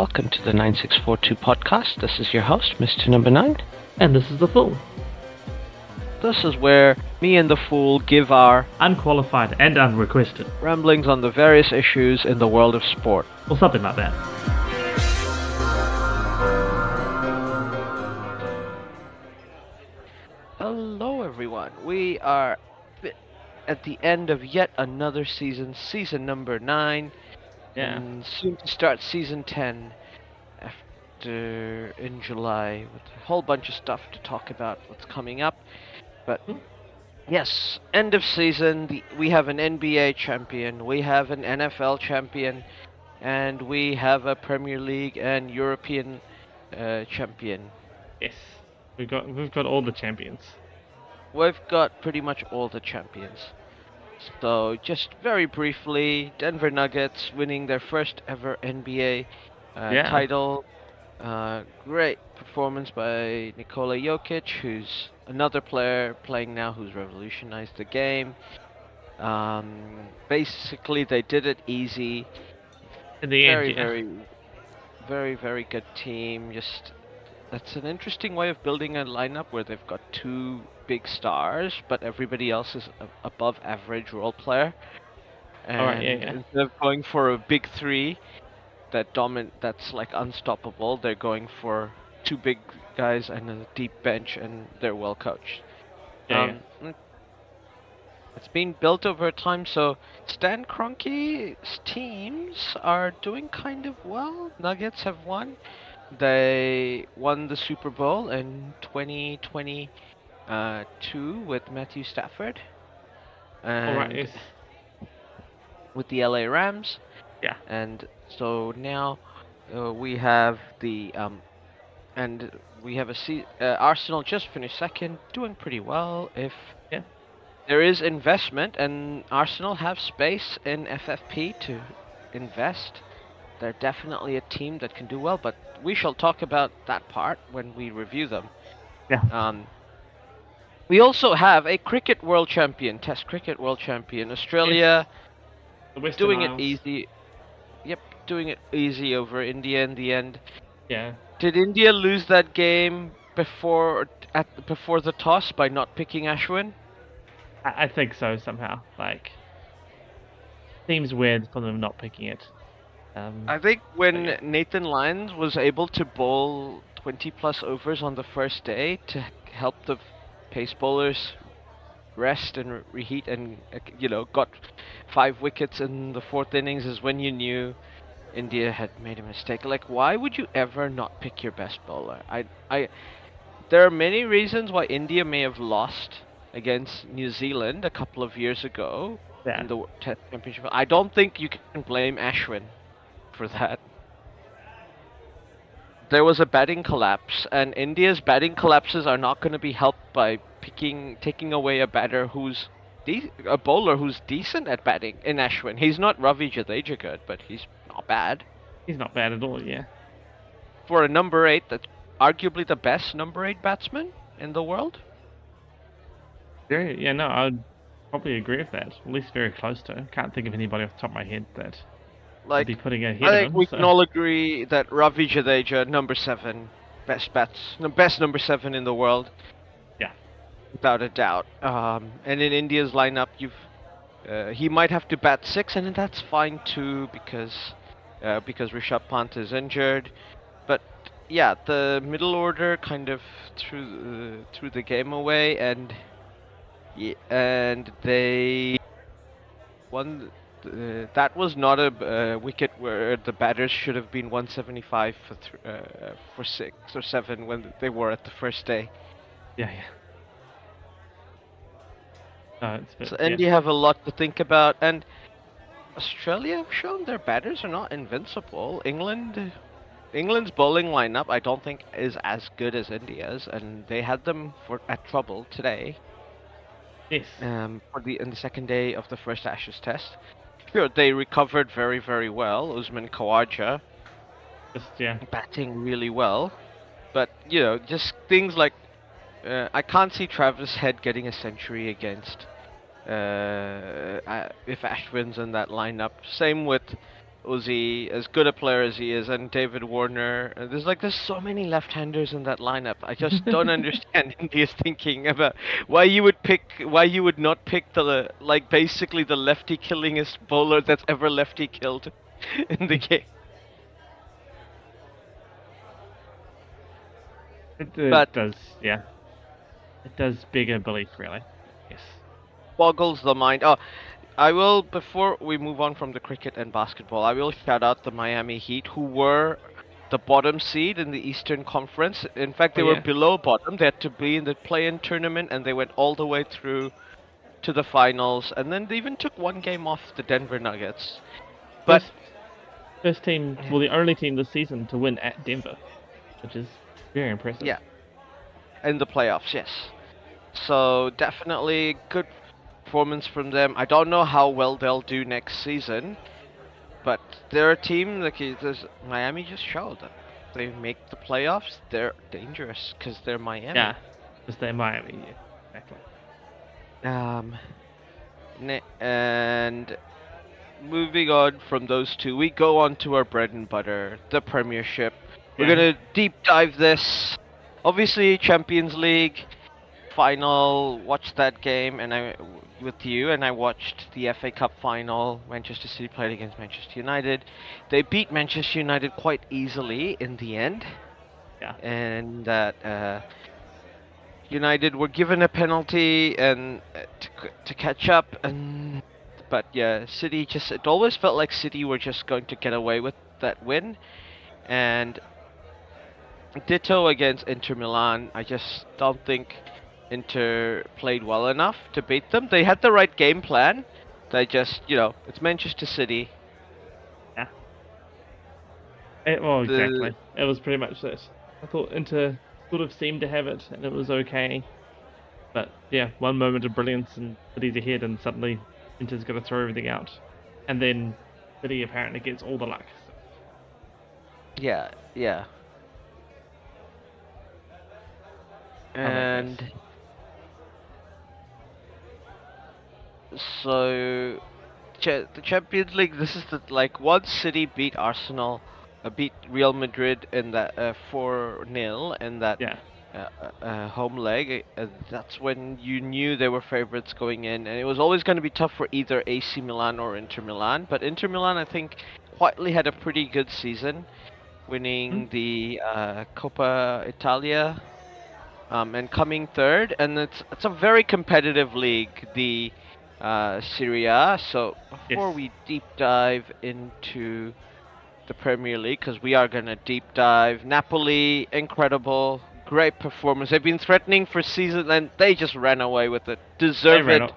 Welcome to the 9642 podcast. This is your host, Mr. Number 9. And this is the Fool. This is where me and the Fool give our Unqualified and unrequested. ramblings on the various issues in the world of sport. Or something like that. Hello, everyone. We are at the end of yet another season, season number 9. Yeah. And soon to start season 10 after in July with a whole bunch of stuff to talk about what's coming up. But Hmm. yes, end of season, the, we have an NBA champion, we have an NFL champion, and we have a Premier League and European uh, champion. Yes. We've got we've got all the champions. We've got pretty much all the champions. So, just very briefly, Denver Nuggets winning their first ever NBA uh, Yeah. title. Uh, great performance by Nikola Jokic, who's another player playing now who's revolutionized the game. Um, basically, they did it easy. In the Very, end, yeah. very, very, very good team. Just that's an interesting way of building a lineup where they've got two big stars, but everybody else is a- above average role player. And Alright, yeah, yeah. instead of going for a big three that domin that's like unstoppable, they're going for two big guys and a deep bench, and they're well coached. Yeah, Um, mm, It's been built over time, so Stan Kroenke's teams are doing kind of well. Nuggets have won. They won the Super Bowl in 2022 with Matthew Stafford. And All right. Yes. with the LA Rams. Yeah. And so now uh, we have the um, and we have a se- uh, Arsenal just finished second, doing pretty well. If Yeah. there is investment, and Arsenal have space in FFP to invest, they're definitely a team that can do well. But we shall talk about that part when we review them. Yeah. Um, we also have a cricket world champion, Test cricket world champion, Australia doing Isles. it easy. Yep, doing it easy over India in the end. Yeah. Did India lose that game before at before the toss by not picking Ashwin? I, I think so somehow. Like seems weird for them not picking it. Um, I think when yeah. Nathan Lyons was able to bowl 20 plus overs on the first day to help the pace bowlers rest and reheat and uh, you know got five wickets in the fourth innings is when you knew India had made a mistake. Like why would you ever not pick your best bowler? I I there are many reasons why India may have lost against New Zealand a couple of years ago yeah. in the Test Championship. I don't think you can blame Ashwin for that. There was a batting collapse, and India's batting collapses are not going to be helped by picking, taking away a batter who's de- a bowler who's decent at batting in Ashwin. He's not Ravi Jadeja good, but he's not bad He's not bad at all. Yeah. for a number eight. That's arguably the best number eight batsman in the world. Very. Yeah. No, I'd probably agree with that. At least very close to. Can't think of anybody off the top of my head that Like be putting a hit I think him, we so- can all agree that Ravi Jadeja, number seven, best bats, best number seven in the world. Yeah. Without a doubt. Um, and in India's lineup, you've uh, he might have to bat six, and that's fine too because uh, because Rishabh Pant is injured. But yeah, the middle order kind of threw uh, threw the game away, and and they won. Uh, that was not a uh, wicket where the batters should have been 175 for th- uh, for six or seven when they were at the first day. Yeah. Yeah. No, bit, So yeah. India have a lot to think about, and Australia have shown their batters are not invincible. England, England's bowling lineup, I don't think is as good as India's, and they had them for at trouble today. Yes. um, for the in the second day of the first Ashes test. Sure, they recovered very, very well. Usman Khawaja Just yeah. batting really well, but you know, just things like uh, I can't see Travis Head getting a century against uh, uh, if Ashwin's in that lineup. Same with Uzi, as good a player as he is, and David Warner. Uh, There's like there's so many left-handers in that lineup. I just don't understand India's thinking about why you would pick, why you would not pick the like basically the lefty killingest bowler that's ever lefty killed in the game. It, it But- does, yeah. It does bigger belief, really. Yes. boggles the mind. Oh, I will before we move on from the cricket and basketball. I will shout out the Miami Heat, who were the bottom seed in the Eastern Conference. In fact, they Oh, were below bottom. They had to be in the play-in tournament, and they went all the way through to the finals. And then they even took one game off the Denver Nuggets. But First, first team, well, the only team this season to win at Denver, which is very impressive. Yeah. in the playoffs, yes. So definitely good performance from them. I don't know how well they'll do next season, but they're a team like Miami just showed that they make the playoffs. They're dangerous because they're Miami. Yeah. Just they're Miami, yeah. Exactly. Um, and moving on from those two, we go on to our bread and butter, the Premiership. We're gonna deep dive this. Obviously, Champions League final. Watch that game, and I with you, and I watched the FA Cup final. Manchester City played against Manchester United. They beat Manchester United quite easily in the end Yeah. and that uh, United were given a penalty and uh, to, to catch up and but yeah City just it always felt like City were just going to get away with that win and ditto against Inter Milan I just don't think Inter played well enough to beat them they had the right game plan they just you know it's Manchester City It, eh, well, The- exactly. It was pretty much this. I thought Inter sort of seemed to have it, and it was okay. But yeah, one moment of brilliance and City's ahead, and suddenly Inter's got to throw everything out. And then City apparently gets all the luck. Yeah, yeah. like this. And so cha- the Champions League. This is the like one City beat Arsenal, uh, beat Real Madrid in that uh, four 0 in that Yeah. uh, uh, uh, home leg. Uh, that's when you knew they were favorites going in, and it was always going to be tough for either AC Milan or Inter Milan. But Inter Milan, I think, quietly had a pretty good season, winning the uh, Coppa Italia um, and coming third. And it's it's a very competitive league, the uh, Serie A. So before Yes. we deep dive into the Premier League, because we are gonna deep dive Napoli, incredible, great performance. They've been threatening for season, and they just ran away with it. They Deserve it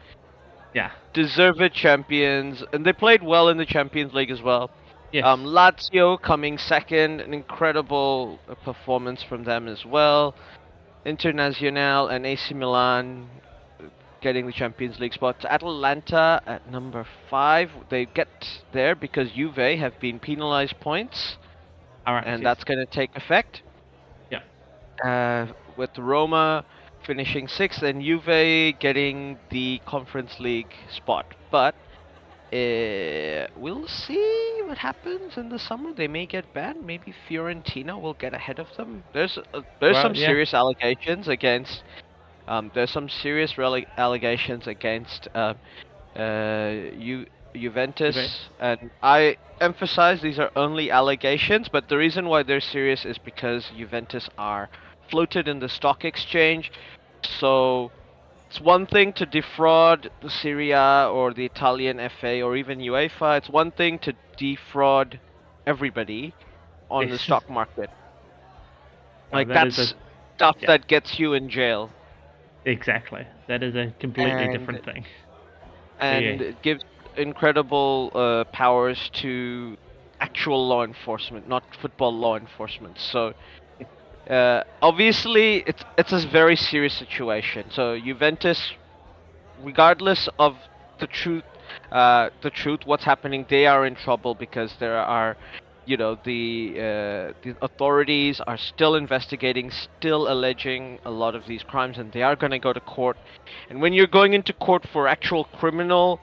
Yeah. deserved champions, and they played well in the Champions League as well. Yes. Um, Lazio coming second, an incredible uh, performance from them as well. Internazionale and AC Milan getting the Champions League spot. Atalanta at number five, they get there because Juve have been penalized points, all right. and that's going to take effect. Yeah. Uh, with Roma finishing sixth and Juve getting the Conference League spot. But uh, we'll see what happens in the summer. They may get banned. Maybe Fiorentina will get ahead of them. There's uh, there's Well, some yeah. serious allegations against. Um, there's some serious allegations against uh, uh, Ju- Juventus, Juve. and I emphasize these are only allegations. But the reason why they're serious is because Juventus are floated in the stock exchange, so it's one thing to defraud the Serie or the Italian FA or even UEFA. It's one thing to defraud everybody on the stock market. Like that that's a- stuff yeah. that gets you in jail. Exactly. That is a completely And- different thing. and yeah. it gives incredible uh, powers to actual law enforcement, not football law enforcement. So uh, obviously, it's it's a very serious situation. So Juventus, regardless of the truth, uh, the truth, what's happening, they are in trouble because there are. You know the uh, the authorities are still investigating, still alleging a lot of these crimes, and they are going to go to court. And when you're going into court for actual criminal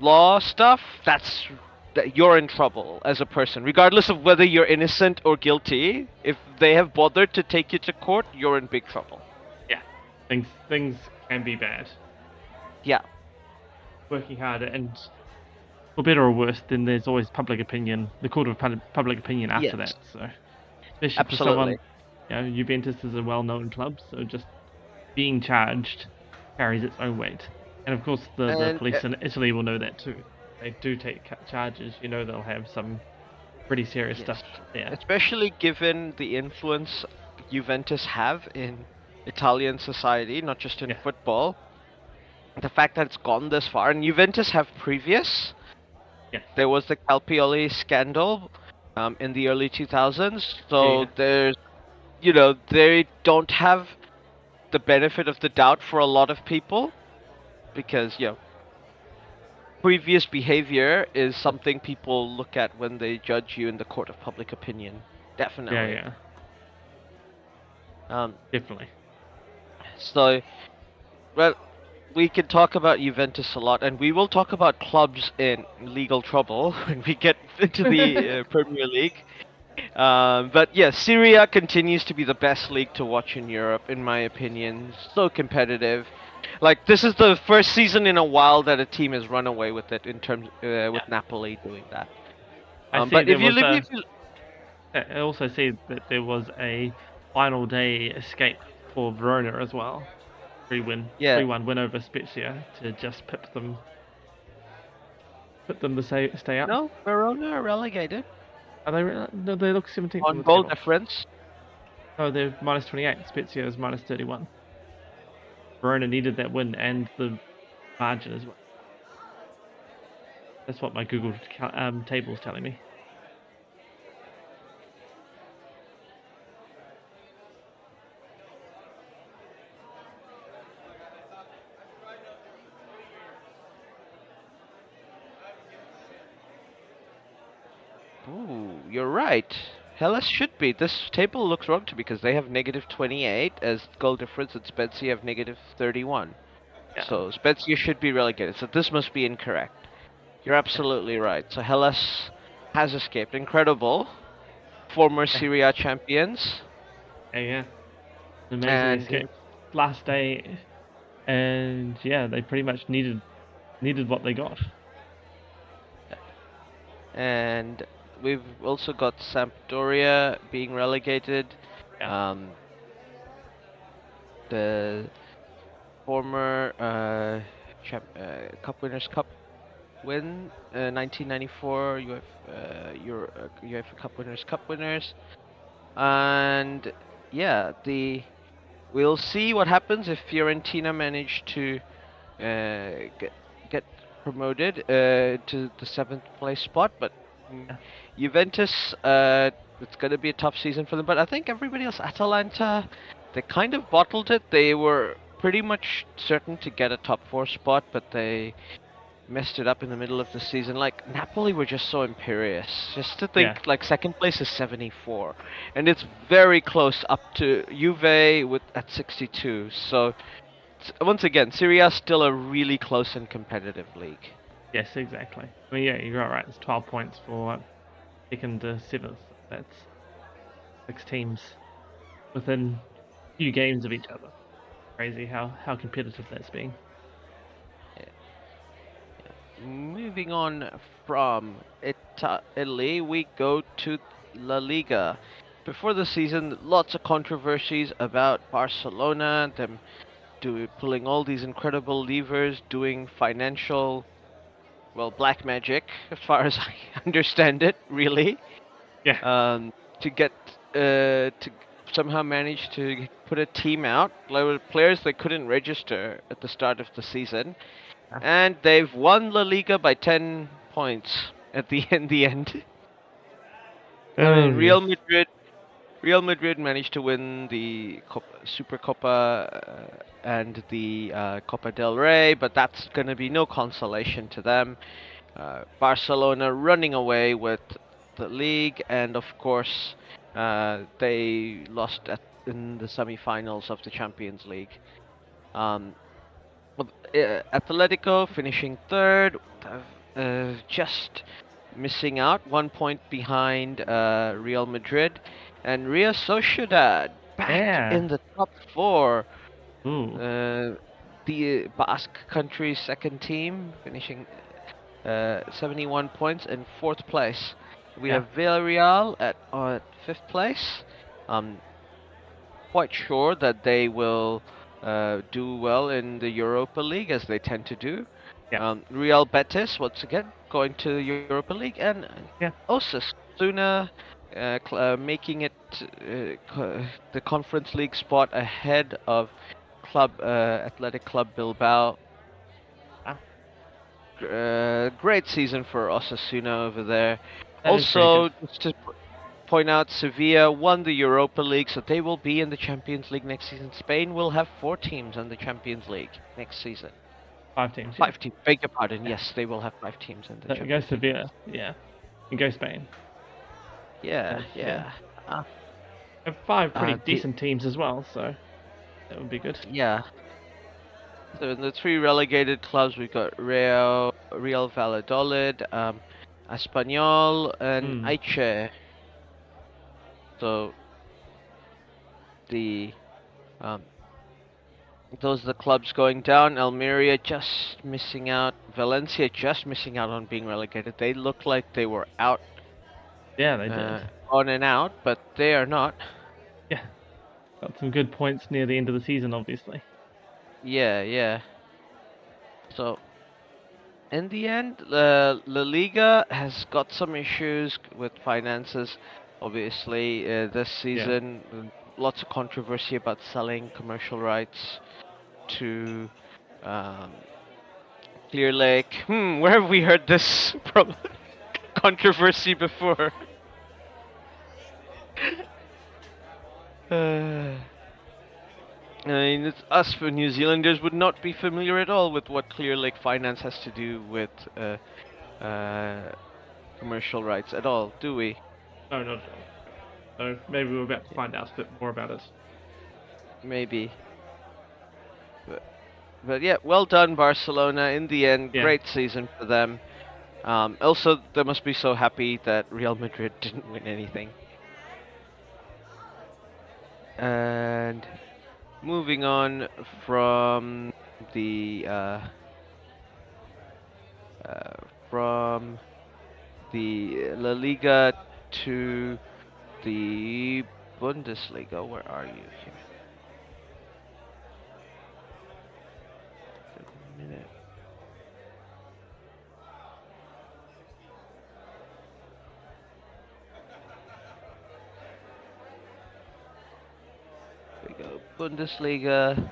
law stuff, that's that you're in trouble as a person, regardless of whether you're innocent or guilty. If they have bothered to take you to court, you're in big trouble. Yeah, things things can be bad. Yeah. Working hard and for better or worse, then there's always public opinion, the court of public opinion after Yes. that. So, especially Absolutely. for someone, you know, Juventus is a well-known club, so just being charged carries its own weight. And of course, the, the police uh, in Italy will know that too. They do take charges. You know, they'll have some pretty serious Yes. stuff there. Especially given the influence Juventus have in Italian society, not just in Yeah. football. The fact that it's gone this far, and Juventus have previous. Yeah. There was the Calciopoli scandal um, in the early 2000s, so Yeah. there's, you know, they don't have the benefit of the doubt for a lot of people, because you know, previous behavior is something people look at when they judge you in the court of public opinion. Definitely. Yeah, yeah, Um, definitely. so, well, we can talk about Juventus a lot, and we will talk about clubs in legal trouble when we get into the uh, Premier League. Um, but yeah, Serie A continues to be the best league to watch in Europe, in my opinion. So competitive. Like this is the first season in a while that a team has run away with it in terms uh, with Yeah. Napoli doing that. I Um, see but if you live, a- if you, I also see that there was a final day escape for Verona as well. Three win, Yeah. three one win over Spezia to just pip them, put them to stay stay up. no, Verona are relegated Are they? re- No, they look 17th on goal difference. Oh, they're minus 28. Spezia is minus 31. Verona needed that win and the margin as well. That's what my Google um, table is telling me. Ooh, you're right. Hellas should be. This table looks wrong to me because they have negative 28 as goal difference, and Spezia have negative 31. Yeah. So Spezia should be relegated. So this must be incorrect. You're absolutely right. So Hellas has escaped. Incredible. Former Serie A champions. Yeah, yeah. Amazing And- escape. Last day, and yeah, they pretty much needed needed what they got. And we've also got Sampdoria being relegated. Yeah. Um, the former uh, champ, uh, Cup Winners' Cup win, uh, 1994 Uf, uh, Euro, uh, UEFA Cup Winners' Cup winners, and yeah, the we'll see what happens if Fiorentina manage to uh, get get promoted uh, to the seventh place spot, but. Mm. Juventus, uh, it's going to be a tough season for them, but I think everybody else, Atalanta, they kind of bottled it. They were pretty much certain to get a top four spot, but they messed it up in the middle of the season. Like Napoli were just so imperious. Just to think, Yeah. like second place is 74, and it's very close up to Juve with at 62. So once again, Serie A is still a really close and competitive league. Yes, exactly. I mean, yeah, you're right. It's 12 points for second to seventh. That's six teams within a few games of each other. Crazy how, how competitive that's been. Moving on from Italy, we go to La Liga. Before the season, lots of controversies about Barcelona, them do, pulling all these incredible levers, doing financial, well, black magic, as far as I understand it, really, Yeah. um, to get uh, to somehow manage to put a team out. There were players that couldn't register at the start of the season, and they've won La Liga by 10 points at the in the end. Oh, Real. Madrid, Real Madrid managed to win the Super Copa uh, and the uh, Copa del Rey, but that's going to be no consolation to them. Uh, Barcelona running away with the league, and of course, uh, they lost at, in the semi-finals of the Champions League. Um, uh, Atletico finishing third, uh, just missing out, one point behind uh, Real Madrid, and Real Sociedad back Yeah. in the top four. Ooh. Uh, the Basque country's second team, finishing uh, 71 points in fourth place. We Yeah. have Villarreal at uh, fifth place. Um, quite sure that they will uh, do well in the Europa League as they tend to do. Yeah. Um, Real Betis once again going to the Europa League and Yeah. Osasuna uh, uh, making it uh, the Conference League spot ahead of Club uh, Athletic Club Bilbao. Ah. Uh, great season for Osasuna over there. That also, just to point out, Sevilla won the Europa League, so they will be in the Champions League next season. Spain will have four teams in the Champions League next season. Five teams. yeah. Five teams. Beg your pardon. Yes, they will have five teams in the Champions. goes Sevilla. Yeah. And go Spain. Yeah, yeah. yeah. Uh, five pretty Uh, the- decent teams as well, so that would be good. Yeah. So in the three relegated clubs, we've got Real, Real Valladolid, um, Espanyol, and Hmm. Elche. So the um, those are the clubs going down. Almeria just missing out. Valencia just missing out on being relegated. They look like they were out Yeah, they did. uh, on and out, but they are not. yeah. Got some good points near the end of the season, obviously. Yeah, yeah. So, in the end, uh, La Liga has got some issues with finances. Obviously, uh, this season, uh, lots of controversy about selling commercial rights to um, Clear Lake. Hmm, where have we heard this controversy before? uh, I mean, us for New Zealanders would not be familiar at all with what Clear Lake Finance has to do with uh, uh, commercial rights at all, do we? No, not at all. So maybe we're about to find out a bit more about it. Maybe. But, but yeah, well done, Barcelona. In the end, Yeah. great season for them. Um, also, they must be so happy that Real Madrid didn't win anything. And moving on from the uh, uh, from the La Liga to the Bundesliga. Where are you minute. We go. Bundesliga.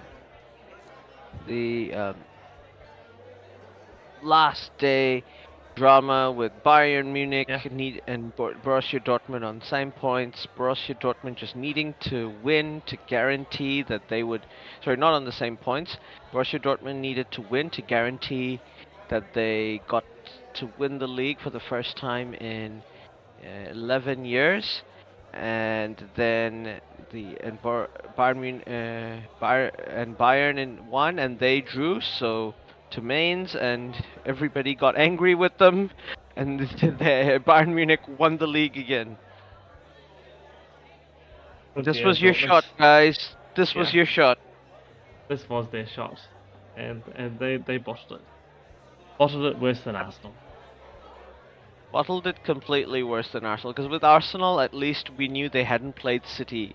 The um, last day drama with Bayern Munich Yeah. need and Bor- Borussia Dortmund on same points. Borussia Dortmund just needing to win to guarantee that they would. Sorry, not on the same points. Borussia Dortmund needed to win to guarantee that they got to win the league for the first time in uh, 11 years, and then the and Bar- Bayern uh, Bayer- and Bayern in won, and they drew. So to Mainz, and everybody got angry with them, and the Bayern Munich won the league again. This Yeah, was your shot, guys. This was your shot. This was their shot, and and they they bottled it. Bottled it worse than Arsenal. Bottled it completely worse than Arsenal, because with Arsenal, at least we knew they hadn't played City.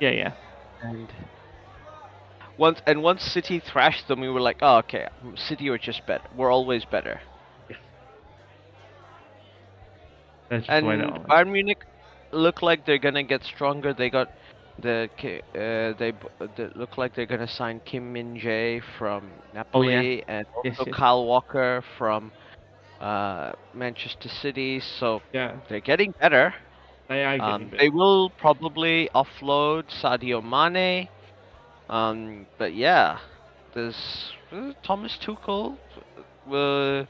Yeah, yeah. And once and once City thrashed them, we were like, oh, okay, City are just better. We're always better. That's And the way that went. Bayern Munich look like they're gonna get stronger. They got the uh, they, they look like they're gonna sign Kim Min Jae from Napoli and Yes, also yes. Kyle Walker from uh, Manchester City. So Yeah, they're getting better. they are getting Um, better. they will probably offload Sadio Mane. Um, but yeah, there's uh, Thomas Tuchel uh,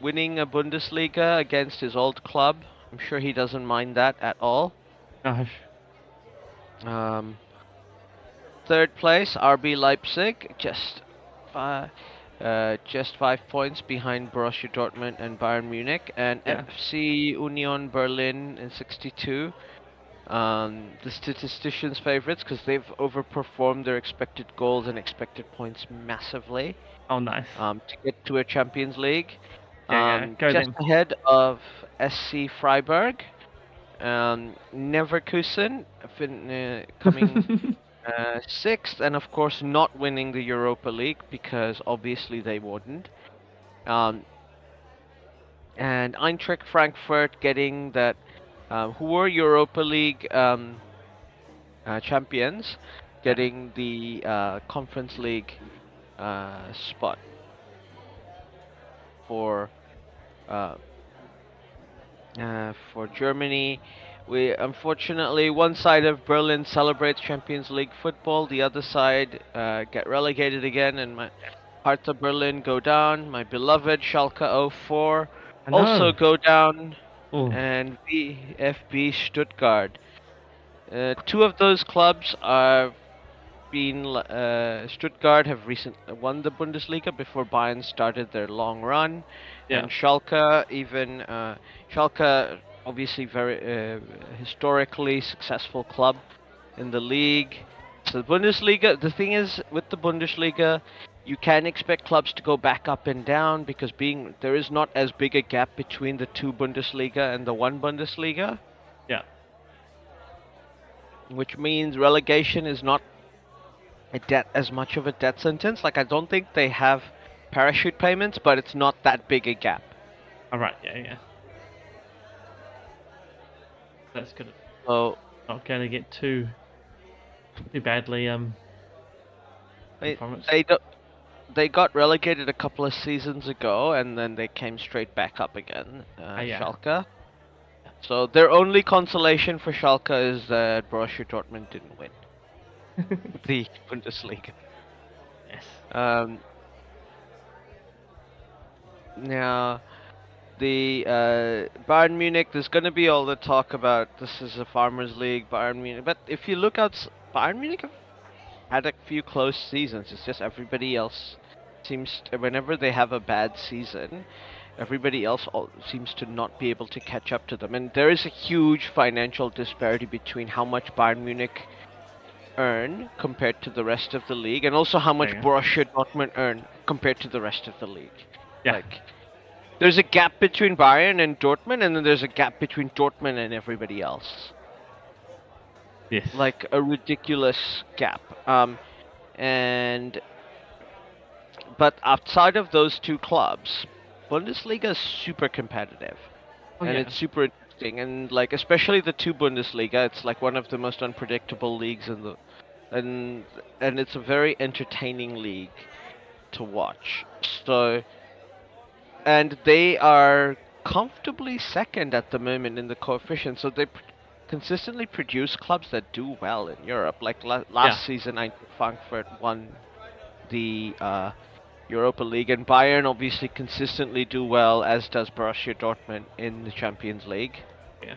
winning a Bundesliga against his old club. I'm sure he doesn't mind that at all. Gosh. Um, third place, RB Leipzig, just uh, uh, just five points behind Borussia Dortmund and Bayern Munich, and Yeah. FC Union Berlin in 62. Um, the statisticians' favorites because they've overperformed their expected goals and expected points massively Oh, nice. um, to get to a Champions League. Yeah, yeah, um, go just them. ahead of SC Freiburg, um, Neverkusen fin- uh, coming uh, sixth, and of course not winning the Europa League because obviously they wouldn't. Um, and Eintracht Frankfurt getting that, um, who were Europa League um, uh, champions, getting the uh, Conference League uh, spot for uh, uh, for Germany. We unfortunately one side of Berlin celebrates Champions League football, the other side uh, get relegated again, and my Hertha Berlin go down. My beloved Schalke 04 also go down, Ooh. and VfB Stuttgart. Uh, two of those clubs are been uh, Stuttgart have recently won the Bundesliga before Bayern started their long run, Yeah. and Schalke even uh, Schalke obviously very uh, historically successful club in the league. So the Bundesliga, the thing is with the Bundesliga, you can expect clubs to go back up and down because being there is not as big a gap between the two Bundesliga and the one Bundesliga, Yeah. which means relegation is not a debt as much of a death sentence. Like I don't think they have parachute payments, but it's not that big a gap. All right. Yeah, yeah. That's good. So Not going to get too too badly um they, they do, they got relegated a couple of seasons ago, and then they came straight back up again. Uh, Ah, yeah. Schalke. So their only consolation for Schalke is that Borussia Dortmund didn't win the Bundesliga. yes. Um, now, the uh, Bayern Munich, there's going to be all the talk about this is a Farmers League, Bayern Munich. But if you look out, Bayern Munich have had a few close seasons. It's just everybody else seems, to, whenever they have a bad season, everybody else al- seems to not be able to catch up to them. And there is a huge financial disparity between how much Bayern Munich earn compared to the rest of the league, and also how much Yeah. Borussia Dortmund earn compared to the rest of the league. Yeah. Like, there's a gap between Bayern and Dortmund, and then there's a gap between Dortmund and everybody else. yes. Like a ridiculous gap. Um, and but outside of those two clubs, Bundesliga is super competitive. Oh, and yeah. it's super interesting. And like especially the two Bundesliga it's like one of the most unpredictable leagues in the and and it's a very entertaining league to watch. So and they are comfortably second at the moment in the coefficient. So they pr- consistently produce clubs that do well in Europe. Like la- last Yeah. season I Frankfurt won the uh, Europa League, and Bayern obviously consistently do well, as does Borussia Dortmund in the Champions League. Yeah.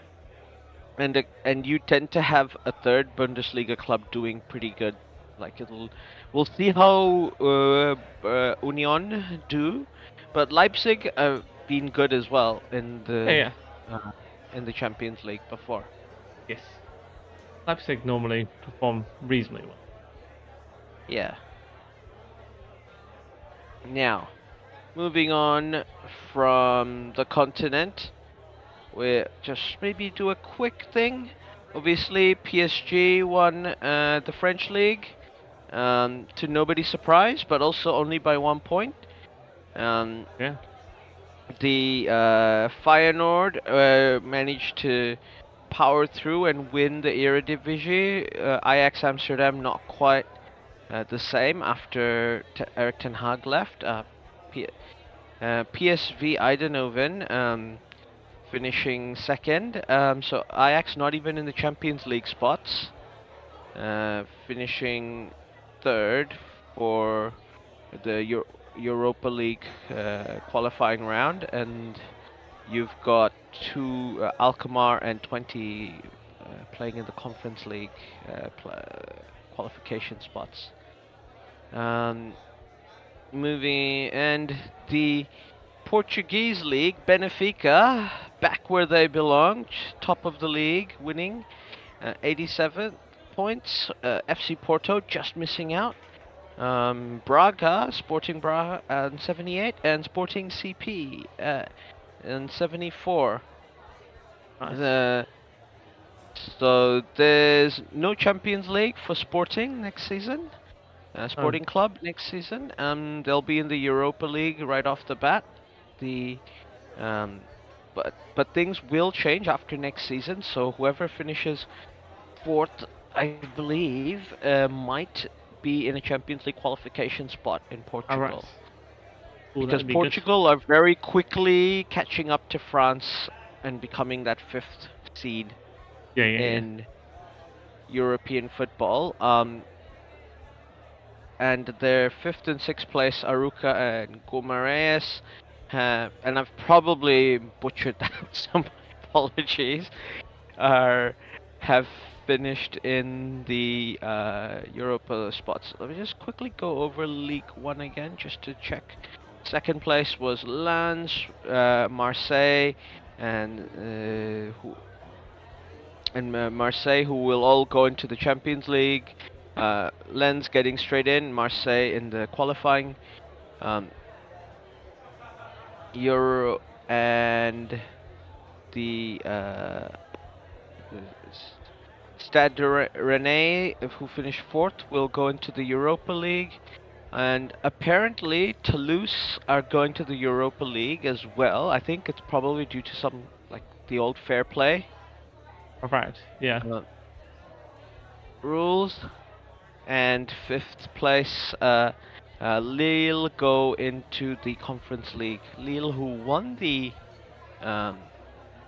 And uh, and you tend to have a third Bundesliga club doing pretty good. Like it'll, we'll see how uh, uh, Union do, but Leipzig have been good as well in the yeah, uh, in the Champions League before. Yes. Leipzig normally perform reasonably well. Yeah. Now, moving on from the continent, we just maybe do a quick thing. Obviously, PSG won uh, the French league, um, to nobody's surprise, but also only by one point. Um, Yeah. the uh, Feyenoord uh, managed to power through and win the Eredivisie. Uh, Ajax Amsterdam not quite uh, the same after T- Erik ten Hag left. Uh, P- uh, PSV Eindhoven um, finishing second. Um, so Ajax not even in the Champions League spots. Uh, finishing third for the Euro- Europa League uh, qualifying round, and you've got two uh, Alkmaar and Twente uh, playing in the Conference League pl- qualification spots. Um, moving and the Portuguese league, Benfica, back where they belong, top of the league, winning uh, 87 points. Uh, FC Porto just missing out. Um, Braga, Sporting Braga, and 78, and Sporting CP uh, and 74. Nice. The, so there's no Champions League for Sporting next season. Uh, Sporting Club next season. Um, they'll be in the Europa League right off the bat. The um, but but things will change after next season. So whoever finishes fourth, I believe, uh, might be in a Champions League qualification spot in Portugal right. Because be good. Portugal are very quickly catching up to France and becoming that fifth seed Yeah, yeah, yeah. in European football. Um, and their fifth and sixth place, Arouca and Guimaraes, have, and I've probably butchered that, so my apologies, are have finished in the uh, Europa spots. Let me just quickly go over League One again, just to check. Second place was Lens, uh, Marseille, and uh, who, and uh, Marseille, who will all go into the Champions League. Uh, Lens getting straight in, Marseille in the qualifying. Um, Euro and the uh, Stade Re- Rennais, who finished fourth, will go into the Europa League. And apparently, Toulouse are going to the Europa League as well. I think it's probably due to some like the old fair play All right. Yeah. uh, rules. And fifth place, uh, uh, Lille go into the Conference League. Lille, who won the um,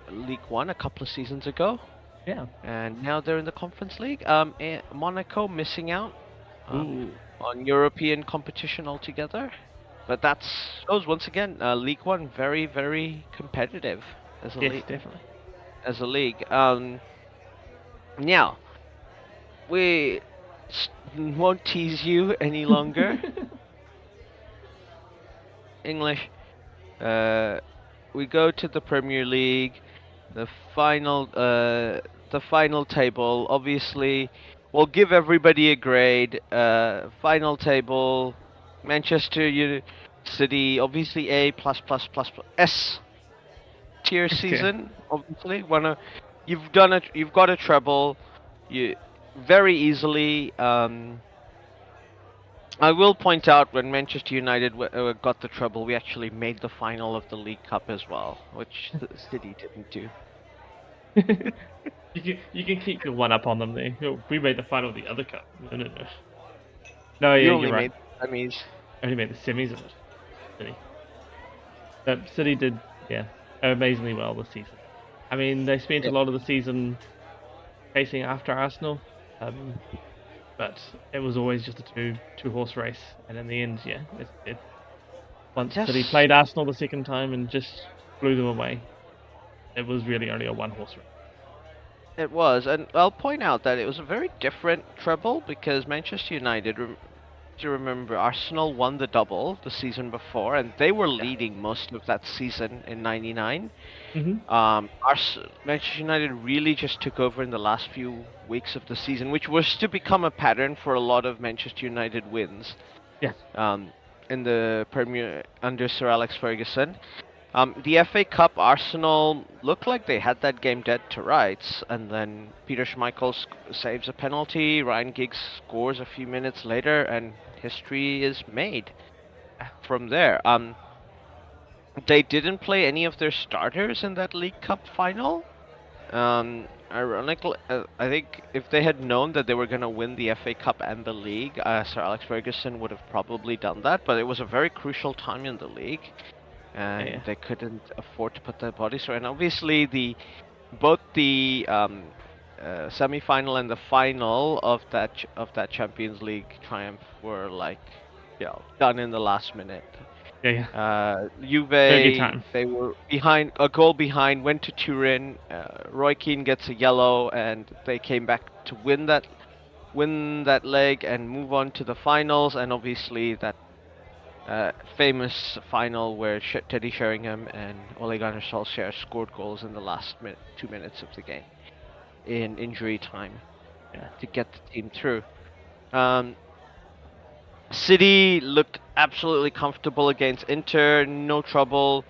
League One a couple of seasons ago, Yeah. and now they're in the Conference League. Um, eh, Monaco missing out um, on European competition altogether. But that shows once again, uh, League One very, very competitive as a Yes, league definitely. as a league. Um, now, we won't tease you any longer. English. Uh, we go to the Premier League, the final, uh, the final table. Obviously, we'll give everybody a grade. Uh, final table: Manchester U- City, obviously A plus plus plus plus S tier Okay. season. Obviously, wanna you've done it. You've got a treble. You very easily. Um, I will point out when Manchester United w- uh, got the trouble, we actually made the final of the League Cup as well, which the City didn't do. you can you can keep your one up on them there. We made the final of the other cup. No, no, no. No, you yeah, only you're right. made semis. Only made the semis of it. City. But City did, yeah, amazingly well this season. I mean, they spent Yeah. a lot of the season chasing after Arsenal, um, but it was always just a two two horse race, and in the end, yeah, it, it once City Just- played Arsenal the second time and just blew them away. It was really only a one horse race. It was, and I'll point out that it was a very different treble because Manchester United, to remember, Arsenal won the double the season before, and they were leading most of that season in '99. Mm-hmm. Um, Ars- Manchester United really just took over in the last few weeks of the season, which was to become a pattern for a lot of Manchester United wins. Yeah. Um, in the Premier under Sir Alex Ferguson. Um, the FA Cup, Arsenal looked like they had that game dead to rights, and then Peter Schmeichel sc- saves a penalty. Ryan Giggs scores a few minutes later, and history is made from there. Um, they didn't play any of their starters in that League Cup final. Um, ironically, uh, I think if they had known that they were going to win the FA Cup and the league, uh, Sir Alex Ferguson would have probably done that. But it was a very crucial time in the league, and Yeah. they couldn't afford to put their bodies. And obviously, the both the um, uh, semi-final and the final of that ch- of that Champions League triumph were like, you know, done in the last minute. Yeah, yeah. Uh, Juve, they were behind, a goal behind, went to Turin. Uh, Roy Keane gets a yellow, and they came back to win that, win that leg and move on to the finals. And obviously, that uh, famous final where Sh- Teddy Sheringham and Ole Gunnar Solskjaer scored goals in the last minute, two minutes of the game in injury time Yeah. to get the team through. Um, City looked absolutely comfortable against Inter, no trouble.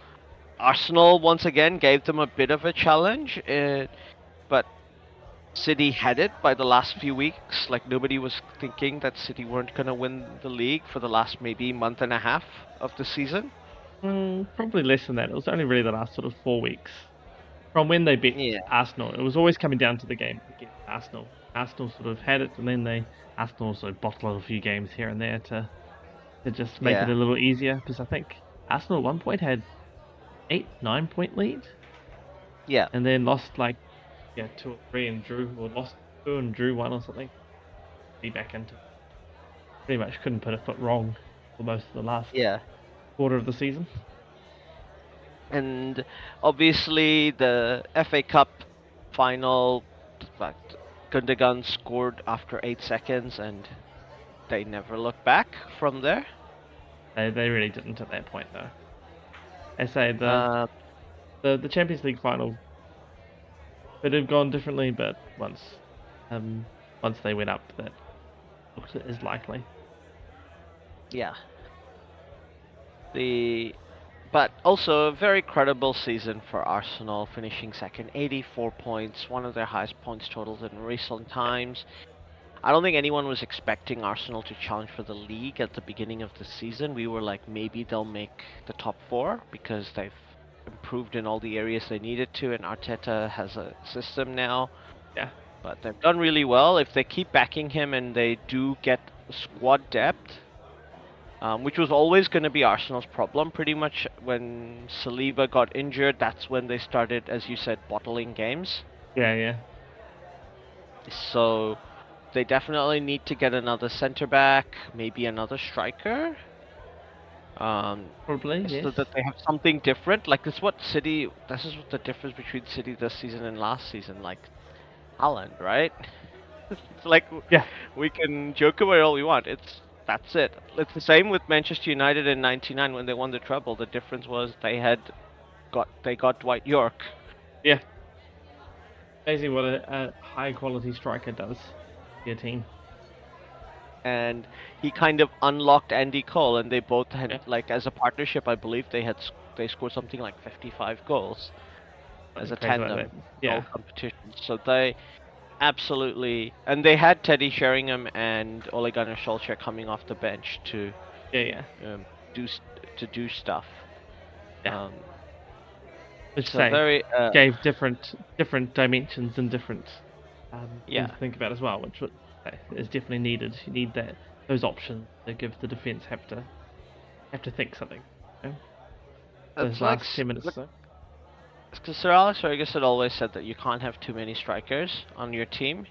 Arsenal once again gave them a bit of a challenge, uh, but City had it by the last few weeks. Like nobody was thinking that City weren't gonna win the league for the last maybe month and a half of the season. Mm, probably less than that. It was only really the last sort of four weeks from when they beat Yeah. Arsenal. It was always coming down to the game against Arsenal. Arsenal sort of had it, and then they Arsenal also bottled a few games here and there to to just make it a little easier. Because I think Arsenal at one point had eight, nine point lead, Yeah, and then lost like yeah two or three and drew, or lost two and drew one or something. Be back into pretty much couldn't put a foot wrong for most of the last yeah. quarter of the season. And obviously the FA Cup final, like Gundogan scored after eight seconds, and they never looked back from there. They, they really didn't at that point though. I say the Uh, the, the Champions League final could have gone differently, but once um once they went up, that looked as likely. yeah. The, but also a very credible season for Arsenal, finishing second, 84 points, one of their highest points totals in recent times. I don't think anyone was expecting Arsenal to challenge for the league at the beginning of the season. We were like, maybe they'll make the top four because they've improved in all the areas they needed to, and Arteta has a system now. Yeah. But they've done really well. If they keep backing him and they do get squad depth, um, which was always going to be Arsenal's problem, pretty much when Saliba got injured, that's when they started, as you said, bottling games. Yeah, yeah. So they definitely need to get another centre back, maybe another striker. Um, Probably, so yes. that they have something different. Like this, is what City. This is what the difference between City this season and last season. Like Haaland, right? it's like Yeah. we can joke it all we want. It's that's it. It's the same with Manchester United in '99 when they won the treble. The difference was they had got they got Dwight Yorke. Yeah. Basically, what a, a high quality striker does to your team. and he kind of unlocked Andy Cole, and they both had Yeah. like as a partnership. I believe they had they scored something like 55 goals as a tandem Yeah. competition. So they absolutely, and they had Teddy Sheringham and Ole Gunnar Solskjaer coming off the bench to Yeah, yeah. um, do to do stuff. Yeah. Um, Which so say, very uh, gave different different dimensions and different um, things Yeah. to think about as well, which uh, is definitely needed. You need that those options to give the defense have to have to think something. You know? it's Those like last ten minutes. look- so. Because Sir Alex Ferguson always said that you can't have too many strikers on your team,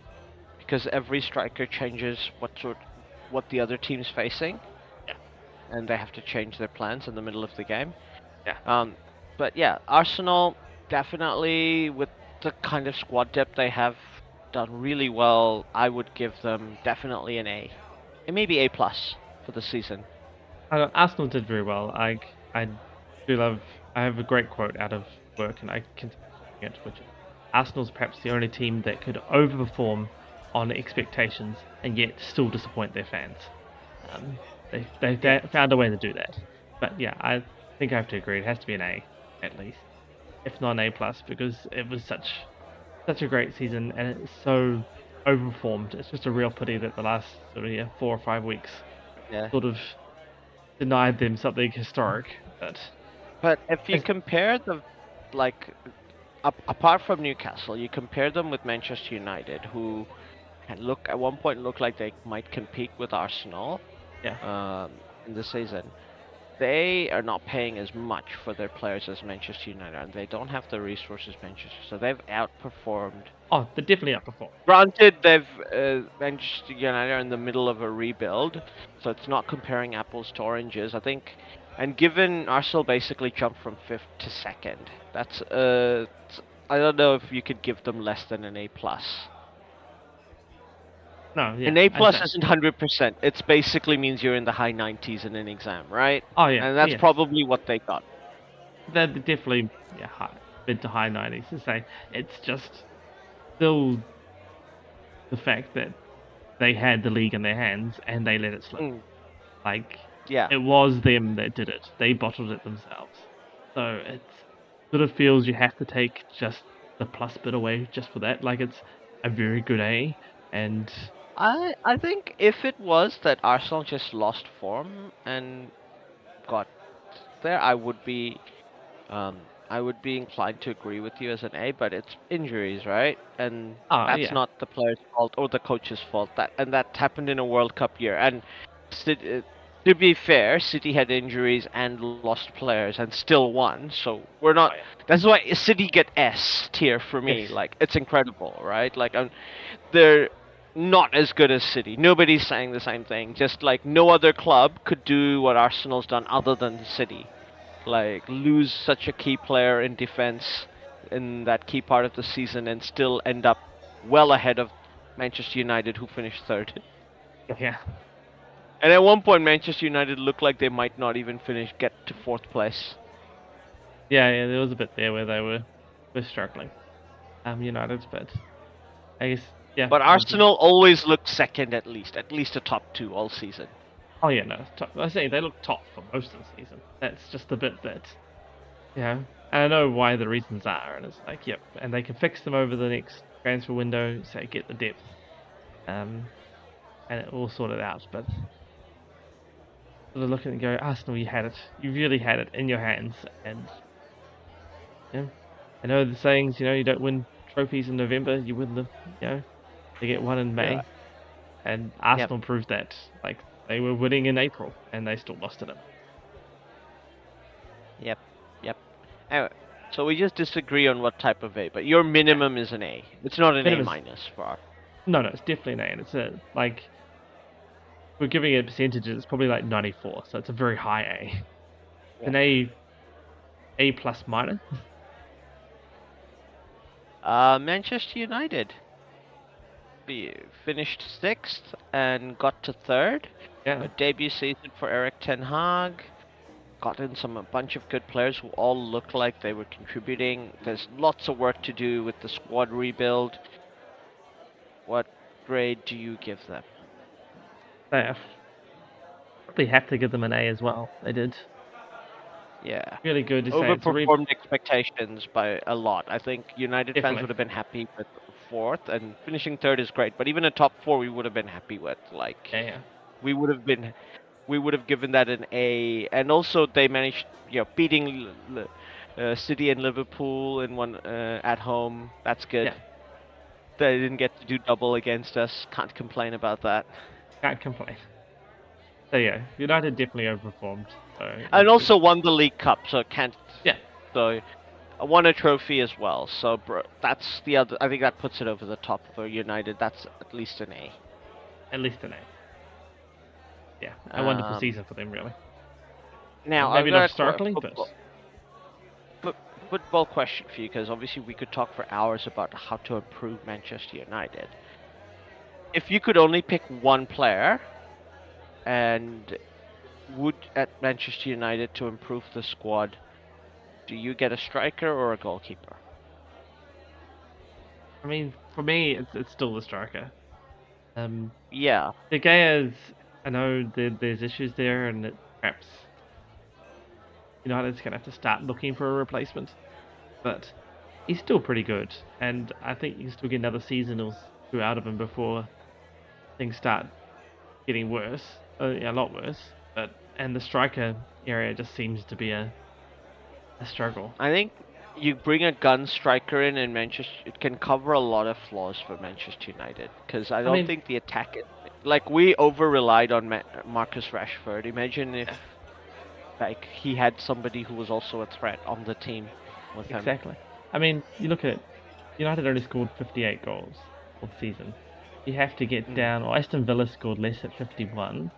because every striker changes what sort, what the other team's facing. Yeah. And they have to change their plans in the middle of the game. Yeah. Um, but yeah, Arsenal definitely with the kind of squad depth they have done really well. I would give them definitely an A, and maybe A plus for the season. I Arsenal did very well. I I do love. I have a great quote out of work, and I continue it, which Arsenal's perhaps the only team that could overperform on expectations and yet still disappoint their fans. Um, they they they found a way to do that. But yeah, I think I have to agree. It has to be an A, at least, if not an A plus, because it was such such a great season and it's so overperformed. It's just a real pity that the last sort of yeah, four or five weeks Yeah. sort of denied them something historic. But But if you compare the, like, ap- apart from Newcastle, you compare them with Manchester United, who look at one point look like they might compete with Arsenal yeah, um, in the season. They are not paying as much for their players as Manchester United, and they don't have the resources Manchester. So they've outperformed. oh, they definitely outperformed. Granted, they've uh, Manchester United are in the middle of a rebuild, so it's not comparing apples to oranges. I think, and given Arsenal basically jumped from fifth to second, that's uh, I don't know if you could give them less than an A plus. No, yeah. An A plus isn't hundred percent. It's basically means you're in the high nineties in an exam, right? Oh yeah, and that's yes. probably what they got. they're definitely yeah, high, mid to high 90s to say it's just still the fact that they had the league in their hands and they let it slip. Mm, Like yeah. it was them that did it. They bottled it themselves. So it sort of feels you have to take just the plus bit away just for that. Like it's a very good A and I I think if it was that Arsenal just lost form and got there, I would be um I would be inclined to agree with you as an A, but it's injuries, right? And Ah, that's yeah. not the player's fault or the coach's fault. That and that happened in a World Cup year. And to be fair, City had injuries and lost players and still won. So we're not. Oh. That's why City get S tier for me. Yes. Like it's incredible, right? Like um, they're not as good as City. Nobody's saying the same thing. Just like no other club could do what Arsenal's done other than City. Like lose such a key player in defense in that key part of the season and still end up well ahead of Manchester United who finished third. yeah. And at one point Manchester United looked like they might not even finish get to fourth place. Yeah, yeah, there was a bit there where they were were struggling. Um United, but I guess yeah. But Arsenal always looked second at least, at least a top two all season. Oh yeah, no. Top, I say they look top for most of the season. That's just the bit that, you know, and I know why the reasons are, and it's like, yep, and they can fix them over the next transfer window, say get the depth, um, and it all sorted out. But sort of look at it and go, Arsenal, you had it, you really had it in your hands, and yeah, I know the sayings, you know, you don't win trophies in November, you win them, you know, they get one in May. Yeah. And Arsenal proved that. Like they were winning in April and they still lost to them. Yep, yep. Anyway, so we just disagree on what type of A, but your minimum is an A. It's not an Minimum A minus for. No, no, it's definitely an A, and it's a like we're giving it percentages. It's probably like 94, so it's a very high A. It's An A, A plus minus. Uh, Manchester United. Finished sixth and got to third. Yeah, A debut season for Eric Ten Hag. Got in some a bunch of good players who all look like they were contributing. There's lots of work to do with the squad rebuild. What grade do you give them? They have. Probably have to give them an A as well. They did Yeah. really good. To say Overperformed expectations by a lot. I think United fans would have been happy with fourth, and finishing third is great. But even a top four, we would have been happy with. Like yeah, yeah. we would have been, we would have given that an A. And also they managed, you know, beating uh, City and Liverpool in one uh, at home. That's good. Yeah. They didn't get to do double against us. Can't complain about that. Can't complain. So yeah, United definitely overperformed. So And also won the League Cup, so can't. Yeah. So uh, won a trophy as well. So br- that's the other. I think that puts it over the top for United. That's at least an A. at least an A. Yeah, a wonderful Um, season for them, really. Now Maybe not got a qu- startling, but but football question for you because obviously we could talk for hours about how to improve Manchester United. If you could only pick one player, and would at Manchester United to improve the squad, do you get a striker or a goalkeeper? I mean, for me, it's it's still the striker. Um, Yeah. De Gea's, I know there, there's issues there, and that perhaps United's gonna have to start looking for a replacement. But he's still pretty good, and I think you can still get another season or two out of him before things start getting worse, uh, a lot worse. But and the striker area just seems to be a a struggle. I think you bring a gun striker in, and Manchester it can cover a lot of flaws for Manchester United. Because I don't mean- think the attack, like we over relied on Ma- Marcus Rashford. Imagine if, like, he had somebody who was also a threat on the team with him. Exactly. I mean, you look at it, United only scored 58 goals all season. You have to get Mm. down, or Aston Villa scored less at 51,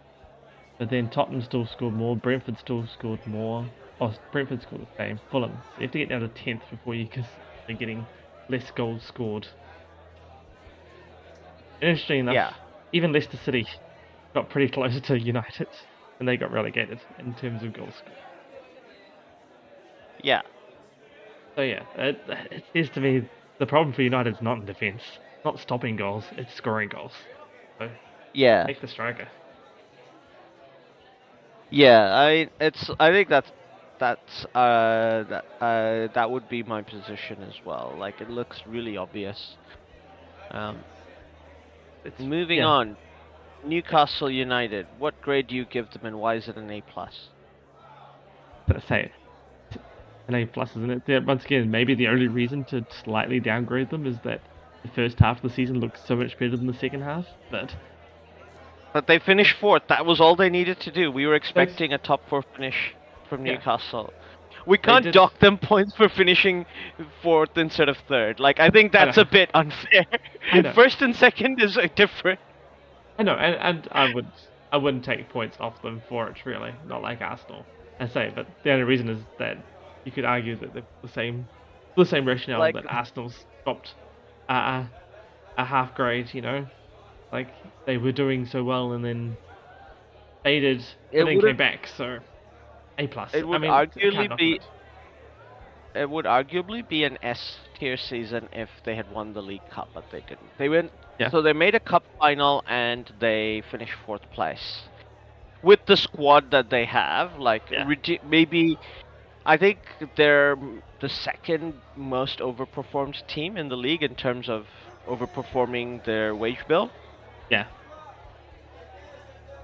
but then Tottenham still scored more, Brentford still scored more, or Brentford scored the same, Fulham. So you have to get down to 10th before you can start getting less goals scored. Interesting enough, Yeah. even Leicester City got pretty close to United and they got relegated in terms of goals. Scored. Yeah. So yeah, it, it seems to me the problem for United is not in defence, not stopping goals, it's scoring goals. So Yeah. take the striker. Yeah, I it's I think that's that's uh that uh that would be my position as well. Like it looks really obvious. Um It's moving yeah. on. Newcastle United. What grade do you give them and why is it an A plus? But say it. An A plus, isn't it? Once again, maybe the only reason to slightly downgrade them is that the first half of the season looked so much better than the second half. But But they finished fourth. That was all they needed to do. We were expecting a top four finish from Yeah. Newcastle. We can't dock them points for finishing fourth instead of third. Like I think that's know. a bit unfair. First and second is uh, different. I know, and, and I would I wouldn't take points off them for it really, not like Arsenal. I say, but the only reason is that you could argue that they're the same the same rationale Like- that Arsenal's dropped a, a half grade, you know, like they were doing so well and then faded and then came back. So A plus. It I would mean, arguably be- it. It would arguably be an S tier season if they had won the League Cup, but they didn't. They went Yeah. so they made a cup final and they finished fourth place. With the squad that they have, like Yeah. maybe I think they're the second most overperformed team in the league in terms of overperforming their wage bill. Yeah,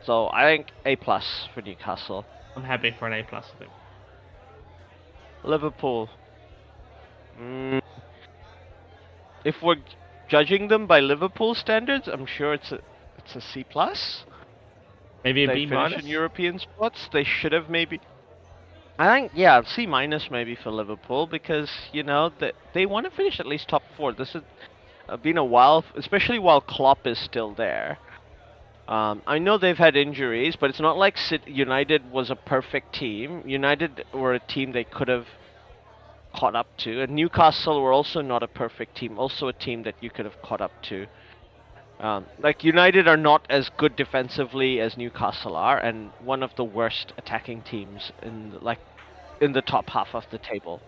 So I think A plus for Newcastle. I'm happy for an A plus. I think. Liverpool. Mm, if we're judging them by Liverpool standards, I'm sure it's a it's a C plus. Maybe a They B minus. in European spots. They should have maybe. I think yeah, C minus maybe for Liverpool because you know that they want to finish at least top four. This has uh, been a while, especially while Klopp is still there. Um, I know they've had injuries, but it's not like United was a perfect team. United were a team they could have caught up to, and Newcastle were also not a perfect team. Also a team that you could have caught up to. Um, like United are not as good defensively as Newcastle are, and one of the worst attacking teams in like in the top half of the table.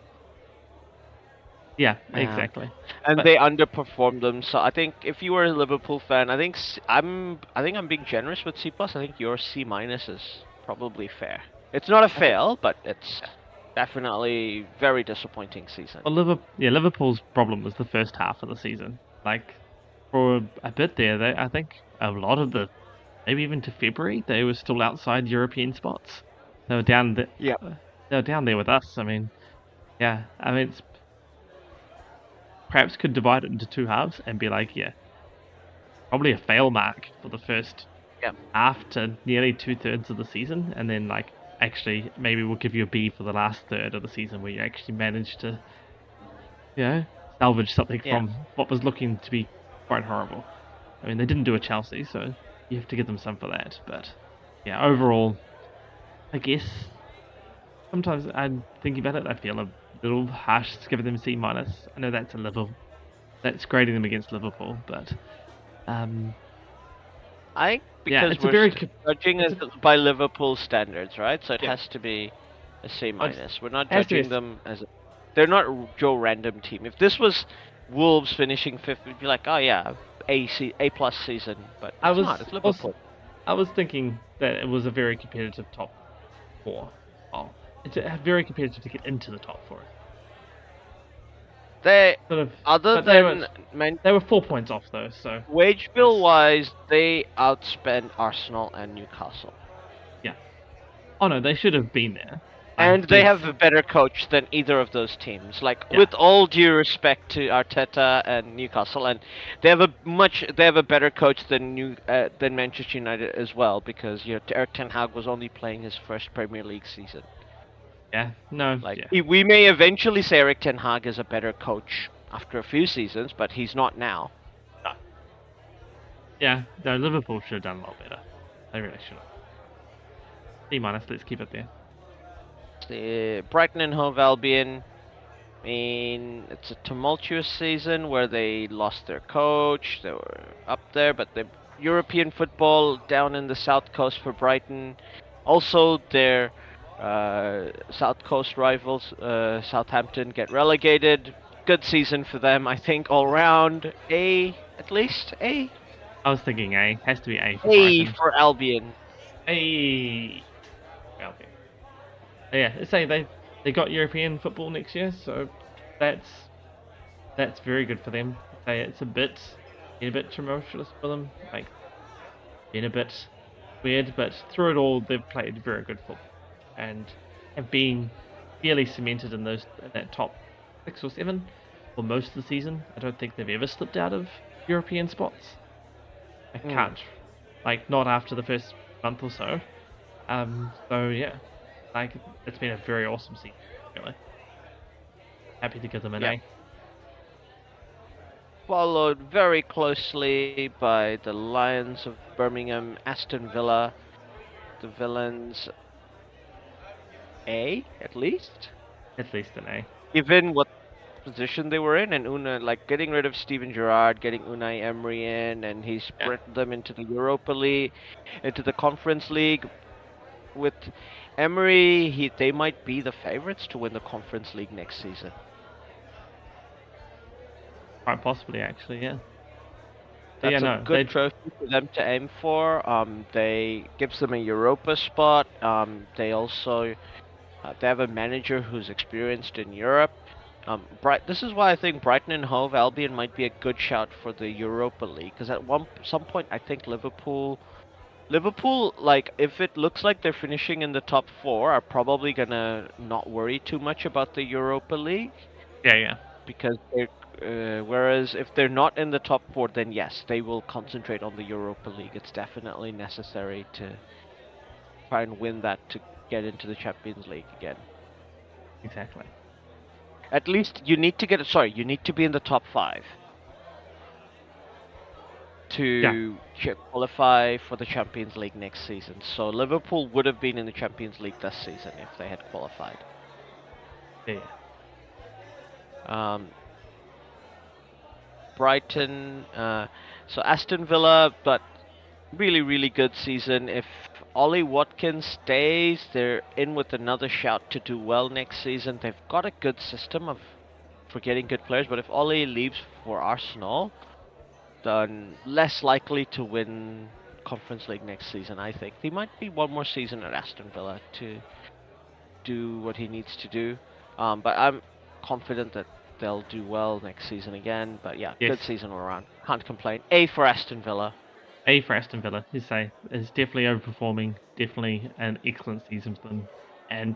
Yeah, Yeah. exactly. and But- they underperformed them. So I think if you were a Liverpool fan, I think s- I'm I think I'm being generous with C plus. I think your C minus is probably fair. It's not a fail, but it's definitely very disappointing season. Well, Liverpool, yeah, Liverpool's problem was the first half of the season. Like for a bit there, they, I think a lot of the, maybe even to February, they were still outside European spots. They were down. The, Yeah. they were down there with us. I mean, yeah, I mean, it's perhaps could divide it into two halves and be like, yeah, probably a fail mark for the first Yep. half to nearly two thirds of the season, and then like actually maybe we'll give you a B for the last third of the season where you actually managed to, you know, salvage something Yeah. from what was looking to be quite horrible. I mean, they didn't do a Chelsea, so you have to give them some for that. But yeah, overall, I guess sometimes I'm thinking about it. I feel a little harsh to give them C minus. I know that's a level, that's grading them against Liverpool, but um, I think Yeah, because it's we're very judging it's it by Liverpool standards, right? So it Yeah. has to be a C minus. We're not has to be a judging them as a, they're not Joe random team. If this was Wolves finishing fifth, we'd be like, oh yeah, A C A plus season. But it's I was not. It's also- Liverpool. I was thinking that it was a very competitive top four. Oh, it's very competitive to get into the top four. They Sort of, other but they than were- Man- they were four points off though, so wage bill wise, they outspent Arsenal and Newcastle. Yeah. Oh no, they should have been there. And they have a better coach than either of those teams. Like Yeah. with all due respect to Arteta and Newcastle, and they have a much they have a better coach than New uh, than Manchester United as well because you know Eric Ten Hag was only playing his first Premier League season. Yeah, no, Like yeah. he- we may eventually say Eric Ten Hag is a better coach after a few seasons, but he's not now. Yeah, no, Liverpool should have done a lot better. They really should have. C minus, let's keep it there. The Brighton and Hove Albion. I mean, it's a tumultuous season where they lost their coach. They were up there, but the European football down in the south coast for Brighton. Also, their uh, south coast rivals, uh, Southampton, get relegated. Good season for them, I think, all round. A at least A. I was thinking A. Has to be A for A Brighton. for Albion. A. Okay. Yeah, say they they got European football next year, so that's that's very good for them. It's a bit a bit tumultuous for them, like been a bit weird, but through it all they've played very good football and have been fairly cemented in those in that top six or seven for most of the season. I don't think they've ever slipped out of European spots. I Hmm. can't, like not after the first month or so. Um, so yeah, like it's been a very awesome season. Really, happy to give them an Yeah. A. Followed very closely by the Lions of Birmingham, Aston Villa, the Villains. A at least. At least an A. given what position they were in, and Una like getting rid of Steven Gerrard, getting Unai Emery in, and he spread them into the Europa League, into the Conference League. With Emery, he they might be the favorites to win the Conference League next season. Quite possibly, actually, yeah. That's yeah, a no, good they- trophy for them to aim for. Um, they gives them a Europa spot. Um, they also uh, they have a manager who's experienced in Europe. Um, Bright. This is why I think Brighton and Hove Albion might be a good shout for the Europa League. Because at one some point, I think Liverpool, Liverpool, like if it looks like they're finishing in the top four, are probably gonna not worry too much about the Europa League Yeah, yeah. because they're uh, whereas if they're not in the top four, then yes, they will concentrate on the Europa League. It's definitely necessary to try and win that to get into the Champions League again. Exactly. At least you need to get sorry, you need to be in the top five to ch- qualify for the Champions League next season. So Liverpool would have been in the Champions League this season if they had qualified. Yeah, yeah. Um, Brighton, uh, so Aston Villa, but really, really good season. If Ollie Watkins stays, they're in with another shout to do well next season. They've got a good system of for getting good players, but if Ollie leaves for Arsenal, then less likely to win Conference League next season. I think he might be one more season at Aston Villa to do what he needs to do. Um, but I'm confident that they'll do well next season again. But yeah, good season all around. Can't complain. A for Aston Villa. A for Aston Villa, you say, is definitely overperforming, definitely an excellent season for them, and